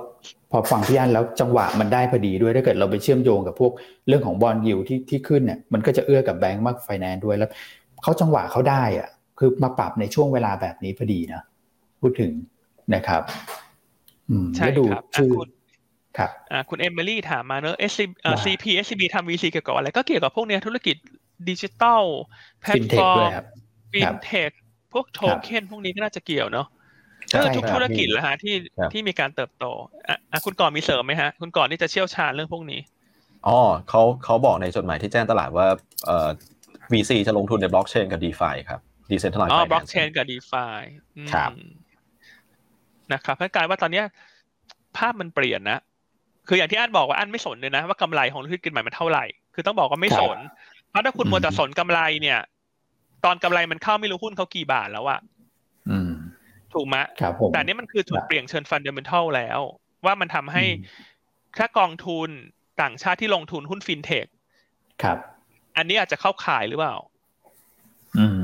พอฟังพี่อันแล้วจังหวะมันได้พอดีด้วยถ้าเกิดเราไปเชื่อมโยงกับพวกเรื่องของ bond yield ที่ที่ขึ้นเนี่ยมันก็จะเอื้อกับแบงก์มากไฟแนนซ์ด้วยแล้วเขาจังหวะเขาได้อะ คือมาปรับในช่วงเวลาแบบนี้พอดีนะ พูดถึงนะครับ อืมใช่แล้วดูครับอะชื่อคุณครับอ่าคุณเอมิลี่ถามมาเนอะ SCB เอ่อว่า CP SCB ทำ VC เกี่ยวกับอะไร ก็เกี่ยวกับพวกเนี้ยธุรกิจ digital platform fintech ด้วยมครับฟิครันบเทคพวกโทครับเครับพวกนี้ก็น่าจะเกี่ยวเนอะใช่เออทุกครับธุรกิจพี่แหละฮะที่ครับที่มีการเติบโตอะอะคุณก่อนมีเสริมไหมฮะ คุณก่อนนี่จะเชี่ยวชาญเรื่องพวกนี้อ๋อเขาเขาบอกในจดหมายที่แจ้งตลาดว่าเอ่อ VC จะลงทุนในบล็อกเชนกับ DeFi ครับ Decentralized อ๋อ Finance blockchain กับ DeFiครับนะครับเพราะกลายว่าตอนเนี้ยภาพมันเปลี่ยนนะ คืออย่างที่อันบอกว่าอันไม่สนเลยนะ ว่ากำไรของธุรกิจใหม่มันเท่าไหร่ คือต้องบอกว่าไม่ครับสน เพราะถ้าคุณอืมมัวแต่สนกำไรเนี่ย ตอนกำไรมันเข้าไม่รู้หุ้นเขากี่บาทแล้วอะอืมถูกไหมครับผมแต่นี่มันคือจุดครับเปลี่ยนเชิงฟันเดเมนทัลแล้ว ว่ามันทำให้อืมถ้ากองทุนต่างชาติที่ลงทุนหุ้นฟินเทคครับ อันนี้อาจจะเข้าข่ายหรือเปล่า อืม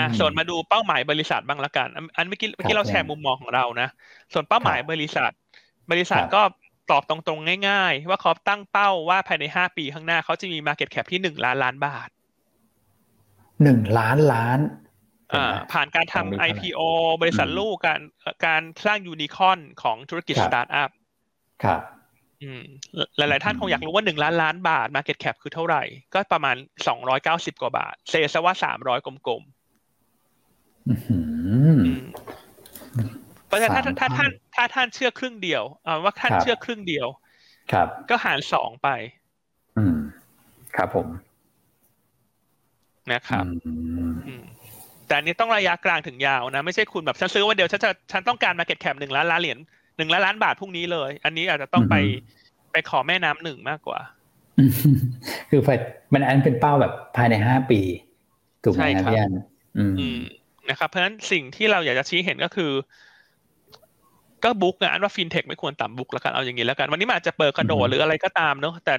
อะส่วนมาดูเป้าหมายบริษัทบ้างละกันอัน อันเมื่อกี้เมื่อกี้เราแชร์มุมมองของเรานะ ส่วนเป้าหมายครับบริษัท บริษัทครับก็ตอบตรงๆง่าย ๆ ว่าเขาตั้งเป้าว่าภายในห้าปีข้างหน้าเขาจะมี Market Cap ที่หนึ่งล้านล้านบาทหนึ่งล้านล้านอ่าเห็นไหมผ่านการตรงนี้ทำเท่าไหร่ IPO บริษัทอืมลูกการการสร้างยูนิคอนของธุรกิจครับครับอืมหลาย ๆ ท่านคงอยากรู้ว่าหนึ่งล้านล้านบาท Market Cap คือเท่าไหร่ ก็ประมาณสองร้อยเก้าสิบกว่าบาท เซซะว่าสามร้อยกลมอื้อหือๆอืม เพราะฉะนั้นถ้าสามถ้าพันท่านถ้าท่านเชื่อครึ่งเดียวเอาว่าท่านครับเชื่อครึ่งเดียว ครับ ก็หารสองไป อืม ครับผม นะครับอืมอืมแต่อันนี้ต้องระยะกลางถึงยาวนะ ไม่ใช่คุณแบบฉันซื้อวันเดียวฉันจะฉันต้องการ Market Cap หนึ่งล้านล้านเหรียญหนึ่งล้านล้านบาทพรุ่งนี้เลย อันนี้อาจจะต้องไปอือฮึไปขอแม่น้ำหนึ่งมากกว่า คือภายมันอันเป็นเป้าแบบภายในห้าปี ถูกไหมใช่คครัรับบพี่อันอืมอืม นะครับ เพราะฉะนั้นสิ่งที่เราอยากจะชี้เห็นก็คือ ก็บุ๊กงานว่าฟินเทคไม่ควรต่ำบุ๊กแล้วกันเอาอย่างนี้แล้วกัน วันนี้มันอาจจะเปิดกระโดดอือฮึหรืออะไรก็ตามเนอะแต่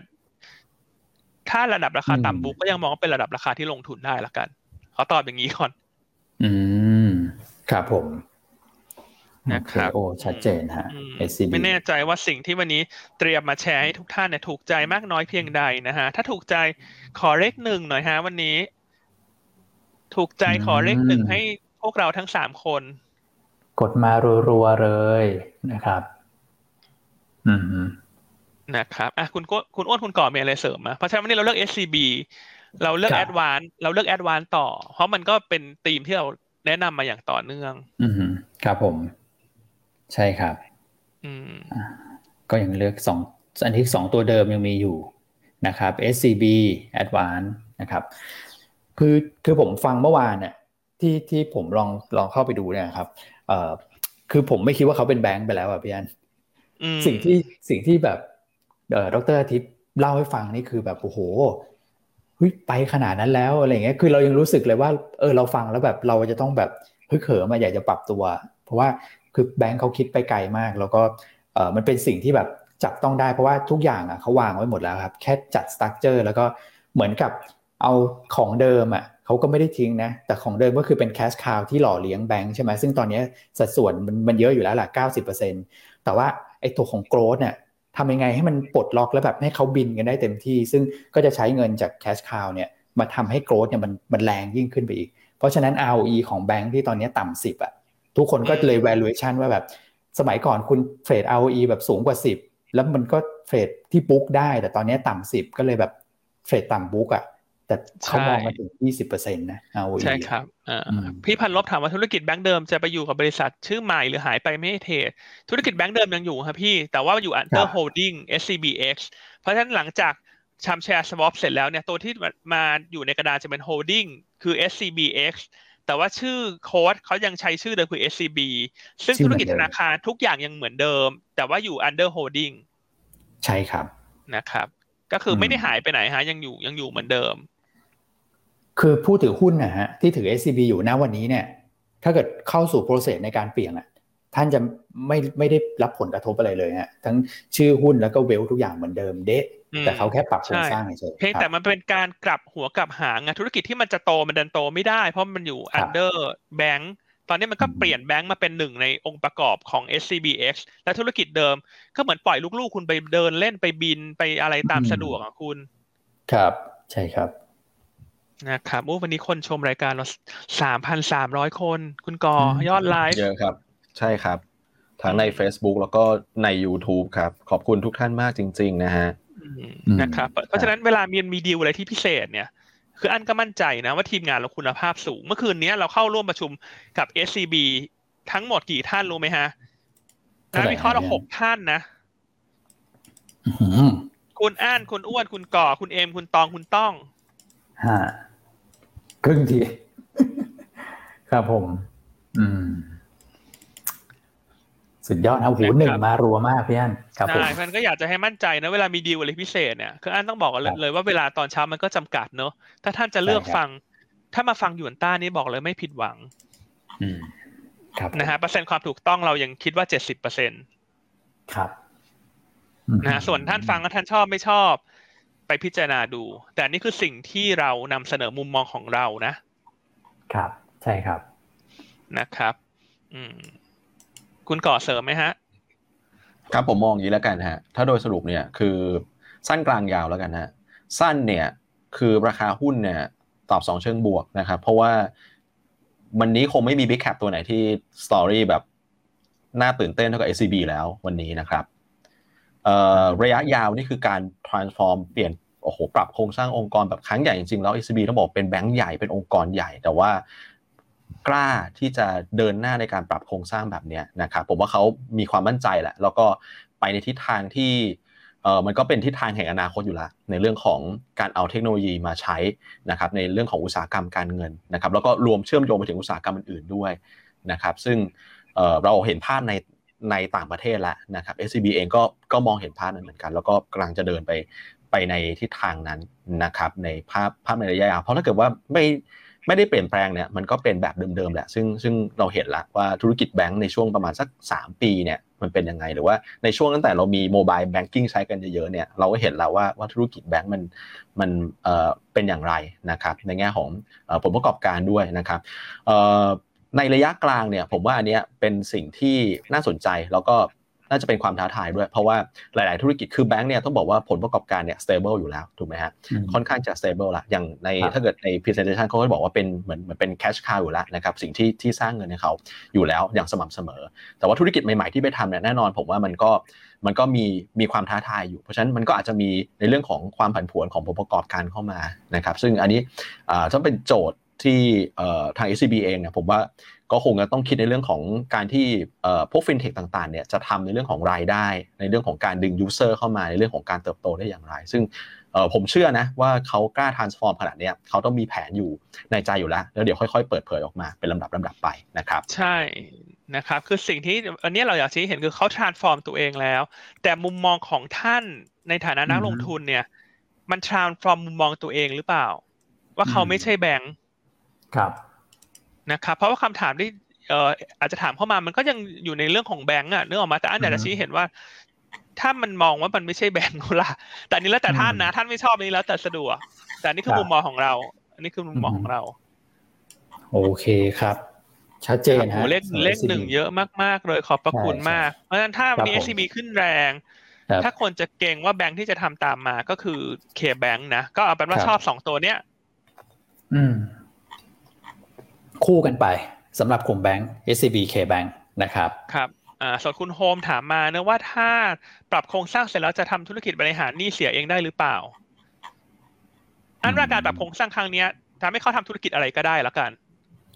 ถ้าระดับราคาอืมต่ำบุ๊กก็ยังมองว่าเป็นระดับราคาที่ลงทุนได้ละกันขอตอบอย่างนี้ก่อน อืมครับผมนะครับโอเโอ้ชัดเจนฮะอืม SCB ไม่แน่ใจว่าสิ่งที่วันนี้เตรียมมาแชร์ให้ทุกท่านเนี่ยถูกใจมากน้อยเพียงใดนะฮะ ถ้าถูกใจขอเลขหนึ่งหน่อยฮะวันนี้ ถูกใจขอเลขหนึ่งอืมให้พวกเราทั้งสามคน กดมารัวๆเลยนะครับ อืมนะครับอะคุณก็คุณอ้วนคุณก่อมีอะไรเสริมไหมเพราะฉะนั้นวันนี้เราเลือก SCB เราเลือกครับ Advance เราเลือก Advance ต่อ เพราะมันก็เป็นธีมที่เราแนะนำมาอย่างต่อเนื่อง อืมครับผม ใช่ครับ อืมก็ยังเลือกสองอันที่สองตัวเดิมยังมีอยู่นะครับ SCB Advance นะครับ คือคือผมฟังเมื่อวานเนี่ยที่ที่ผมลองลองเข้าไปดูเนี่ยครับ เอ่อคือผมไม่คิดว่าเขาเป็นแบงค์ไปแล้วอะพี่อันสิ่งที่สิ่งที่แบบเอ่อดรอาทิตย์เล่าให้ฟังนี่คือแบบโอ้โหเฮ้ยไปขนาดนั้นแล้วอะไรเงี้ยคือเรายังรู้สึกเลยว่า เออเราฟังแล้วแบบเราจะต้องแบบเฮ้ยเขิมมาอยากจะปรับตัว เพราะว่าคือแบงค์เขาคิดไปไกลมาก แล้วก็เออมันเป็นสิ่งที่แบบจับต้องได้เพราะว่าทุกอย่างอะเขาวางไว้หมดแล้วครับ แค่จัดสตั๊กเจอร์แล้วก็เหมือนกับ เอาของเดิมอะเขาก็ไม่ได้ทิ้งนะ แต่ของเดิมก็คือเป็นแคชคาวที่หล่อเลี้ยงแบงค์ใช่ไหมซึ่งตอนนี้สัดส่วนมันมันเยอะอยู่แล้วแหละ90%แต่ว่าไอ้ตัวของ growth เนี่ยทำยังไงให้มันปลดล็อกแล้วแบบให้เขาบินกันได้เต็มที่ ซึ่งก็จะใช้เงินจาก cash cow เนี่ยมาทำให้ growth เนี่ยมันมันแรงยิ่งขึ้นไปอีก เพราะฉะนั้น ROE ของแบงค์ที่ตอนนี้ต่ำสิบอะทุกคนก็เลย valuation ว่าแบบสมัยก่อนคุณเทรด ROE แบบสูงกว่า 10 แล้วมันก็ trade ที่ book ได้ แต่ตอนนี้ต่ำสิบก็เลยแบบ trade ต่ำ book อะ แต่เขามองมาถึง 20%นะ ROE ใช่ครับพี่พันลบถามว่าธุรกิจแบงก์เดิมจะไปอยู่กับบริษัทชื่อใหม่หรือหายไปไม่เทรดธุรกิจแบงก์เดิมยังอยู่ครับพี่ แต่ว่าอยู่ under holding SCBX เพราะฉะนั้นหลังจากชำแชร์ swap เสร็จแล้วเนี่ยตัวที่มาอยู่ในกระดานจะเป็น holding คือ SCBX แต่ว่าชื่อโค้ดเขายังใช้ชื่อเดิมคือ SCB ซึ่งธุรกิจธนาคารทุกอย่างยังเหมือนเดิม แต่ว่าอยู่ under holding ใช่ครับนะครับ ก็คือไม่ได้หายไปไหนฮะยังอยู่ยังอยู่เหมือนเดิม คือผู้ถือหุ้นนะฮะที่ถือ SCB อยู่ณวันนี้เนี่ย ถ้าเกิดเข้าสู่โปรเซสในการเปลี่ยนอะท่านจะไม่ไม่ได้รับผลกระทบอะไรเลยฮะทั้งชื่อหุ้นแล้วก็เวลทุกอย่างเหมือนเดิมเดะแต่เขาแค่ปรับโครงสร้างเฉยเพียงแต่มันเป็นการกลับหัวกลับหางธุรกิจที่มันจะโตมันเดินโตไม่ได้ เพราะมันอยู่ under bank ตอนนี้มันก็เปลี่ยนแบงค์มาเป็นหนึ่งในองค์ประกอบของ SCBX และธุรกิจเดิม ก็เหมือนปล่อยลูกๆ คุณไปเดินเล่นไปบินไปอะไรตามสะดวกอะคุณ ครับ ใช่ครับ นะครับโอ้วันนี้คนชมรายการเราสามพันสามร้อยคน คุณกอยอดไลฟ์เยอะครับ ใช่ครับ ทั้งใน Facebook แล้วก็ใน YouTube ครับ ขอบคุณทุกท่านมากจริง ๆ นะฮะนะครับเพราะฉะนั้นเวลามีมีดีลอะไรที่พิเศษเนี่ย คืออันก็มั่นใจนะว่าทีมงานเราคุณภาพสูง เมื่อคืนนี้เราเข้าร่วมประชุมกับ SCB ทั้งหมดกี่ท่านรู้ไหมฮะนักวิเคราะห์เราหกท่านนะคุณอ่านคุณอ้วนคุณก่อ คุณเอมคุณตองคุณต้องฮะ ครึ่งที ครับผม อืม สุดยอดเอาหูหนึ่งมารัวมากพี่อันครับผมใช่มันก็อยากจะให้มั่นใจนะเวลามีดีลอะไรพิเศษเนี่ยคืออันต้องบอกเลยว่าเวลาตอนเช้ามันก็จำกัดเนอะถ้าท่านจะเลือกฟัง ถ้ามาฟังหยวนต้านี้บอกเลยไม่ผิดหวังอืมครับนะฮะเปอร์เซ็นต์ความถูกต้องเรายังคิดว่าเจ็ดสิบเปอร์เซ็นต์ครับนะฮะส่วนท่านฟังแล้วท่านชอบไม่ชอบ ไปพิจารณาดู แต่นี่คือสิ่งที่เรานำเสนอมุมมองของเรานะ ครับ ใช่ครับนะครับ อืม คุณก่อเสริมไหมฮะ ครับผมมองอย่างนี้แล้วกันฮะ ถ้าโดยสรุปเนี่ยคือสั้นกลางยาวแล้วกันฮะ สั้นเนี่ยคือราคาหุ้นเนี่ยตอบสองเชิงบวกนะครับ เพราะว่าวันนี้คงไม่มีบิ๊กแคปตัวไหนที่สตอรี่แบบน่าตื่นเต้นเท่ากับ SCB แล้ววันนี้นะครับ ระยะยาวนี่คือการ transform เปลี่ยนโอ้โหปรับโครงสร้างองค์กรแบบครั้งใหญ่จริงๆแล้ว ECB ต้องบอกเป็นแบงก์ใหญ่เป็นองค์กรใหญ่ แต่ว่ากล้าที่จะเดินหน้าในการปรับโครงสร้างแบบนี้นะครับผมว่าเขามีความมั่นใจแหละ แล้วก็ไปในทิศทางที่มันก็เป็นทิศทางแห่งอนาคตอยู่ล้วในเรื่องของการเอาเทคโนโลยีมาใช้นะครับในเรื่องของอุตสาหกรรมการเงินนะครับแล้วก็รวมเชื่อมโยงไปถึงอุตสาหกรรมอื่นๆด้วยนะครับซึ่งเราเห็นภาพใน ในต่างประเทศแล้วนะครับ SCB เองก็ก็มองเห็นภาพนั้นเหมือนกัน แล้วก็กำลังจะเดินไปไปในทิศทางนั้นนะครับในภาพภาพในระยะยาวเพราะถ้าเกิดว่าไม่ไม่ได้เปลี่ยนแปลงเนี่ยมันก็เป็นแบบเดิมๆแหละซึ่งซึ่งเราเห็นละว่าธุรกิจแบงก์ในช่วงประมาณสัก 3 ปีเนี่ยมันเป็นยังไงหรือว่าในช่วงตั้งแต่เรามีโมบายแบงกิ้งใช้กันเยอะๆเนี่ยเราก็เห็นแล้วว่าว่าธุรกิจแบงก์มันมันเอ่อเป็นอย่างไรนะครับในแง่ของผลประกอบการด้วยนะครับเอ่อ ในระยะกลางเนี่ยผมว่าอันนี้เป็นสิ่งที่น่าสนใจแล้วก็น่าจะเป็นความท้าทายด้วย เพราะว่าหลาย ๆ ธุรกิจคือแบงก์เนี่ยต้องบอกว่าผลประกอบการเนี่ย stable อยู่แล้วถูกไหมฮะค่อนข้างจะ stable ละอย่างในถ้าเกิดใน presentation เขาก็บอกว่าเป็นเหมือนเหมือนเป็น cash cow อยู่แล้วนะครับสิ่งที่ที่สร้างเงินให้เขาอยู่แล้วอย่างสม่ำเสมอ แต่ว่าธุรกิจใหม่ ๆ ที่ไปทำเนี่ยแน่นอนผมว่ามันก็มันก็มีมีความท้าทายอยู่ เพราะฉะนั้นมันก็อาจจะมีในเรื่องของความผันผวนของผลประกอบการเข้ามานะครับซึ่งอันนี้ต้องเป็นโจทย์ ที่เอ่อทาง SCB เองเนี่ยผมว่าก็คงจะต้องคิดในเรื่องของการที่เอ่อพวกฟินเทคต่างๆเนี่ยจะทำในเรื่องของรายได้ ในเรื่องของการดึง user เข้ามาในเรื่องของการเติบโตได้อย่างไร ซึ่งเอ่อผมเชื่อนะว่าเขากล้า transform ขนาดเนี้ยเขาต้องมีแผนอยู่ในใจอยู่แล้ว แล้วเดี๋ยวค่อยๆ เปิดเผยออกมาเป็นลำดับลำดับไปนะครับ ใช่นะครับคือสิ่งที่อันนี้เราอยากชี้เห็นคือเขา transform ตัวเองแล้ว แต่มุมมองของท่านในฐานะนักอือฮึลงทุนเนี่ยมัน transform มุมมองตัวเองหรือเปล่า ว่าเขาอืมไม่ใช่แบงค์ ครับนะครับ เพราะว่าคำถามที่เอ่ออาจจะถามเข้ามามันก็ยังอยู่ในเรื่องของแบงค์อะนึกออกมาแต่อันอยากจะชี้เห็นว่า ถ้ามันมองว่ามันไม่ใช่แบงค์ล่ะแต่อันนี้แล้วแต่ท่านนะ ท่านไม่ชอบอันนี้แล้วแต่สะดวก แต่อันนี่คือครับมุมมองของเรา อันนี้คือมุมมองของเรา โอเคครับ ชัดเจนโอ้โหฮะเลขสำรับเลข SCB หนึ่งเยอะมากๆเลยขอบพระคุณใช่มาก เพราะฉะนั้นถ้าวันนี้ครับผม SCB ขึ้นแรงครับถ้าคนจะเก่งว่าแบงค์ที่จะทำตามมาก็คือ K Bank นะก็เอาเป็นว่าครับชอบสองตัวเนี้ย อืม คู่กันไปสำหรับกลุ่มแบงก์ SCB K Bank นะครับครับอ่าส่วนคุณโฮมถามมาเนะว่าถ้าปรับโครงสร้างเสร็จแล้วจะทำธุรกิจบริหารหนี้เสียเองได้หรือเปล่าอันว่าการปรับโครงสร้างครั้งเนี้ยทำให้เขาทำธุรกิจอะไรก็ได้แล้วกัน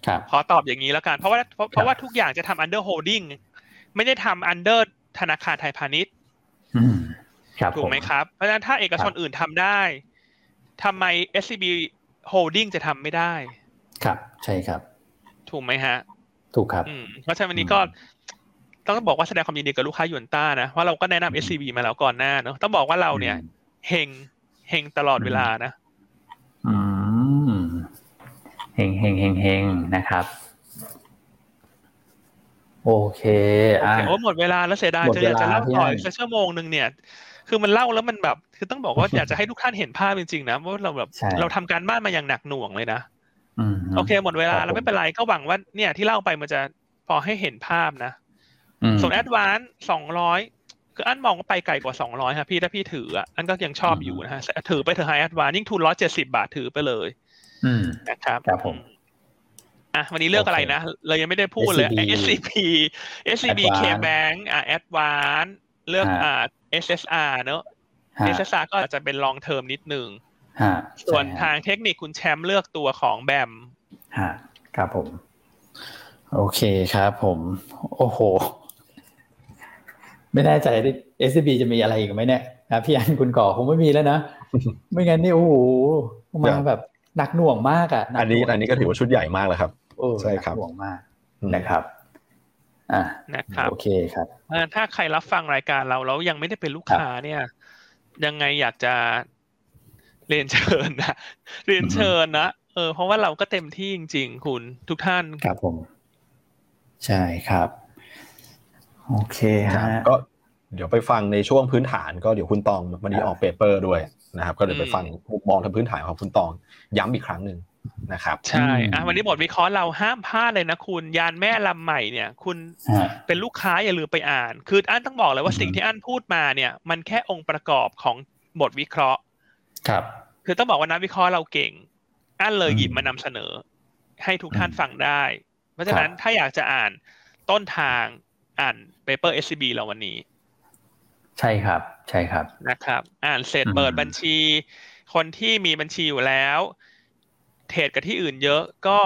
ครับขอตอบอย่างนี้แล้วกัน เพราะว่าเพราะเพราะว่าทุกอย่างจะทำ under holding ไม่ได้ทำ under ธนาคารไทยพาณิชย์อืมครับถูกไหมผครับ เพราะฉะนั้นถ้าเอกชนอื่นทำได้ทำไม SCB Holding จะทำไม่ได้ ครับ ใช่ครับ ถูกไหมฮะ ถูกครับอืมเพราะฉะนั้นวันนี้ก็ต้องบอกว่าแสดงความยินดีกับลูกค้าหยวนต้านะว่าเราก็แนะนำ SCB มาแล้วก่อนหน้าเนอะต้องบอกว่าเราเนี่ยเฮงเฮงตลอดเวลานะอืมเฮงเฮงเฮงเฮงนะครับโอเคโออะเคโอ้หมดเวลาแล้วเสียดายหมดจะอยากจะเล่าเวลาพี่ต่ออันอีกสักชั่วโมงหนึ่งเนี่ย คือมันเล่าแล้วมันแบบ คือต้องบอกว่าอยากจะให้ทุกท่านเห็นภาพจริงๆนะว่าเราแบบใช่เราทำการบ้านมาอย่างหนักหน่วงเลยนะอืม โอเค หมดเวลาครับแล้วไม่เป็นไรก็หวังว่าเนี่ยที่เล่าไปมันจะพอให้เห็นภาพนะอืมส่วนแอดวานสองร้อยคืออันมองว่าไปไกลกว่าสองร้อยครับพี่ถ้าพี่ถืออะอันก็ยังชอบอยู่นะฮะถือไปเถอะไฮแอดวานยิ่งทุนร้อยเจ็ดสิบาทถือไปเลยอืมนะครับครับผมอะวันนี้เลือกอะไรนะ เรายังไม่ได้พูดเลย SCB SCB SCB K Advance Bank อะ Advance เลือกฮะอ่า SSR เนอะฮะ SSR ก็อาจจะเป็น long term นิดนึงฮะ ส่วนใช่ฮะทางเทคนิคคุณแชมป์เลือกตัวของแบมฮะครับผม โอเคครับผม โอ้โห ไม่แน่ใจดิ SCB จะมีอะไรอีกไหมเนี่ยนะพี่อันคุณก่อคงไม่มีแล้วนะ ไม่งั้นนี่โอ้โหมาแบบหนักหน่วงมากอะหอันนี้หวงอันนี้ก็ถือว่าชุดใหญ่มากแล้วครับเออใช่ครับหนักหน่วงมากอืมนะครับอ่านะครับโอเคครับเพราะฉะนั้นถ้าใครรับฟังรายการเราแล้วยังไม่ได้เป็นลูกค้าเนี่ย ยังไงอยากจะ เรียนเชิญนะเรียนเชิญนะเออเพราะว่าเราก็เต็มที่จริง ๆ คุณทุกท่านครับผม ใช่ครับ โอเคครับฮะก็เดี๋ยวไปฟังในช่วงพื้นฐาน ก็เดี๋ยวคุณตองวันนี้ครับออกเปเปอร์ด้วยนะครับ ก็เดี๋ยวไปฟังมุมมองทางพื้นฐานของคุณตอง ย้ำอีกครั้งหนึ่งนะครับ ใช่อะวันนี้บทวิเคราะห์เราห้ามพลาดเลยนะคุณ ยานแม่ลำใหม่เนี่ย คุณฮะเป็นลูกค้าอย่าลืมไปอ่าน คืออันต้องบอกเลยว่าอืมสิ่งที่อันพูดมาเนี่ย มันแค่องค์ประกอบของบทวิเคราะห์ ครับ คือต้องบอกว่านักวิเคราะห์เราเก่งอันเลยอืมหยิบมานำเสนอ ให้ทุกท่านอืมฟังได้ เพราะฉะนั้นครับถ้าอยากจะอ่านต้นทางอ่านเปเปอร์ SCB เราวันนี้ ใช่ครับ ใช่ครับนะครับ อ่านเสร็จอืมเปิดบัญชี คนที่มีบัญชีอยู่แล้ว เทรดกับที่อื่นเยอะก็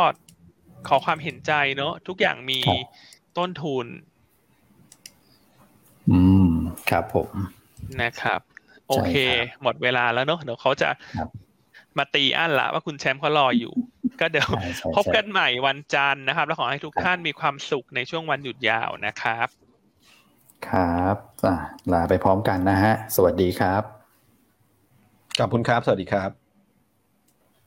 ขอความเห็นใจเนอะทุกอย่างมีต้นทุน อืม ครับผมนะครับ โอเคใช่ครับหมดเวลาแล้วเนอะเดี๋ยวเขาจะครับมาตีอั้นละว่าคุณแชมป์เขารออยู่ ก็เดี๋ยวใช่ใช่พบกันใหม่วันจันทร์นะครับ แล้วขอให้ทุกท่านมีความสุขในช่วงวันหยุดยาวนะครับ ครับอะลาไปพร้อมกันนะฮะ สวัสดีครับ ขอบคุณครับ สวัสดีครับ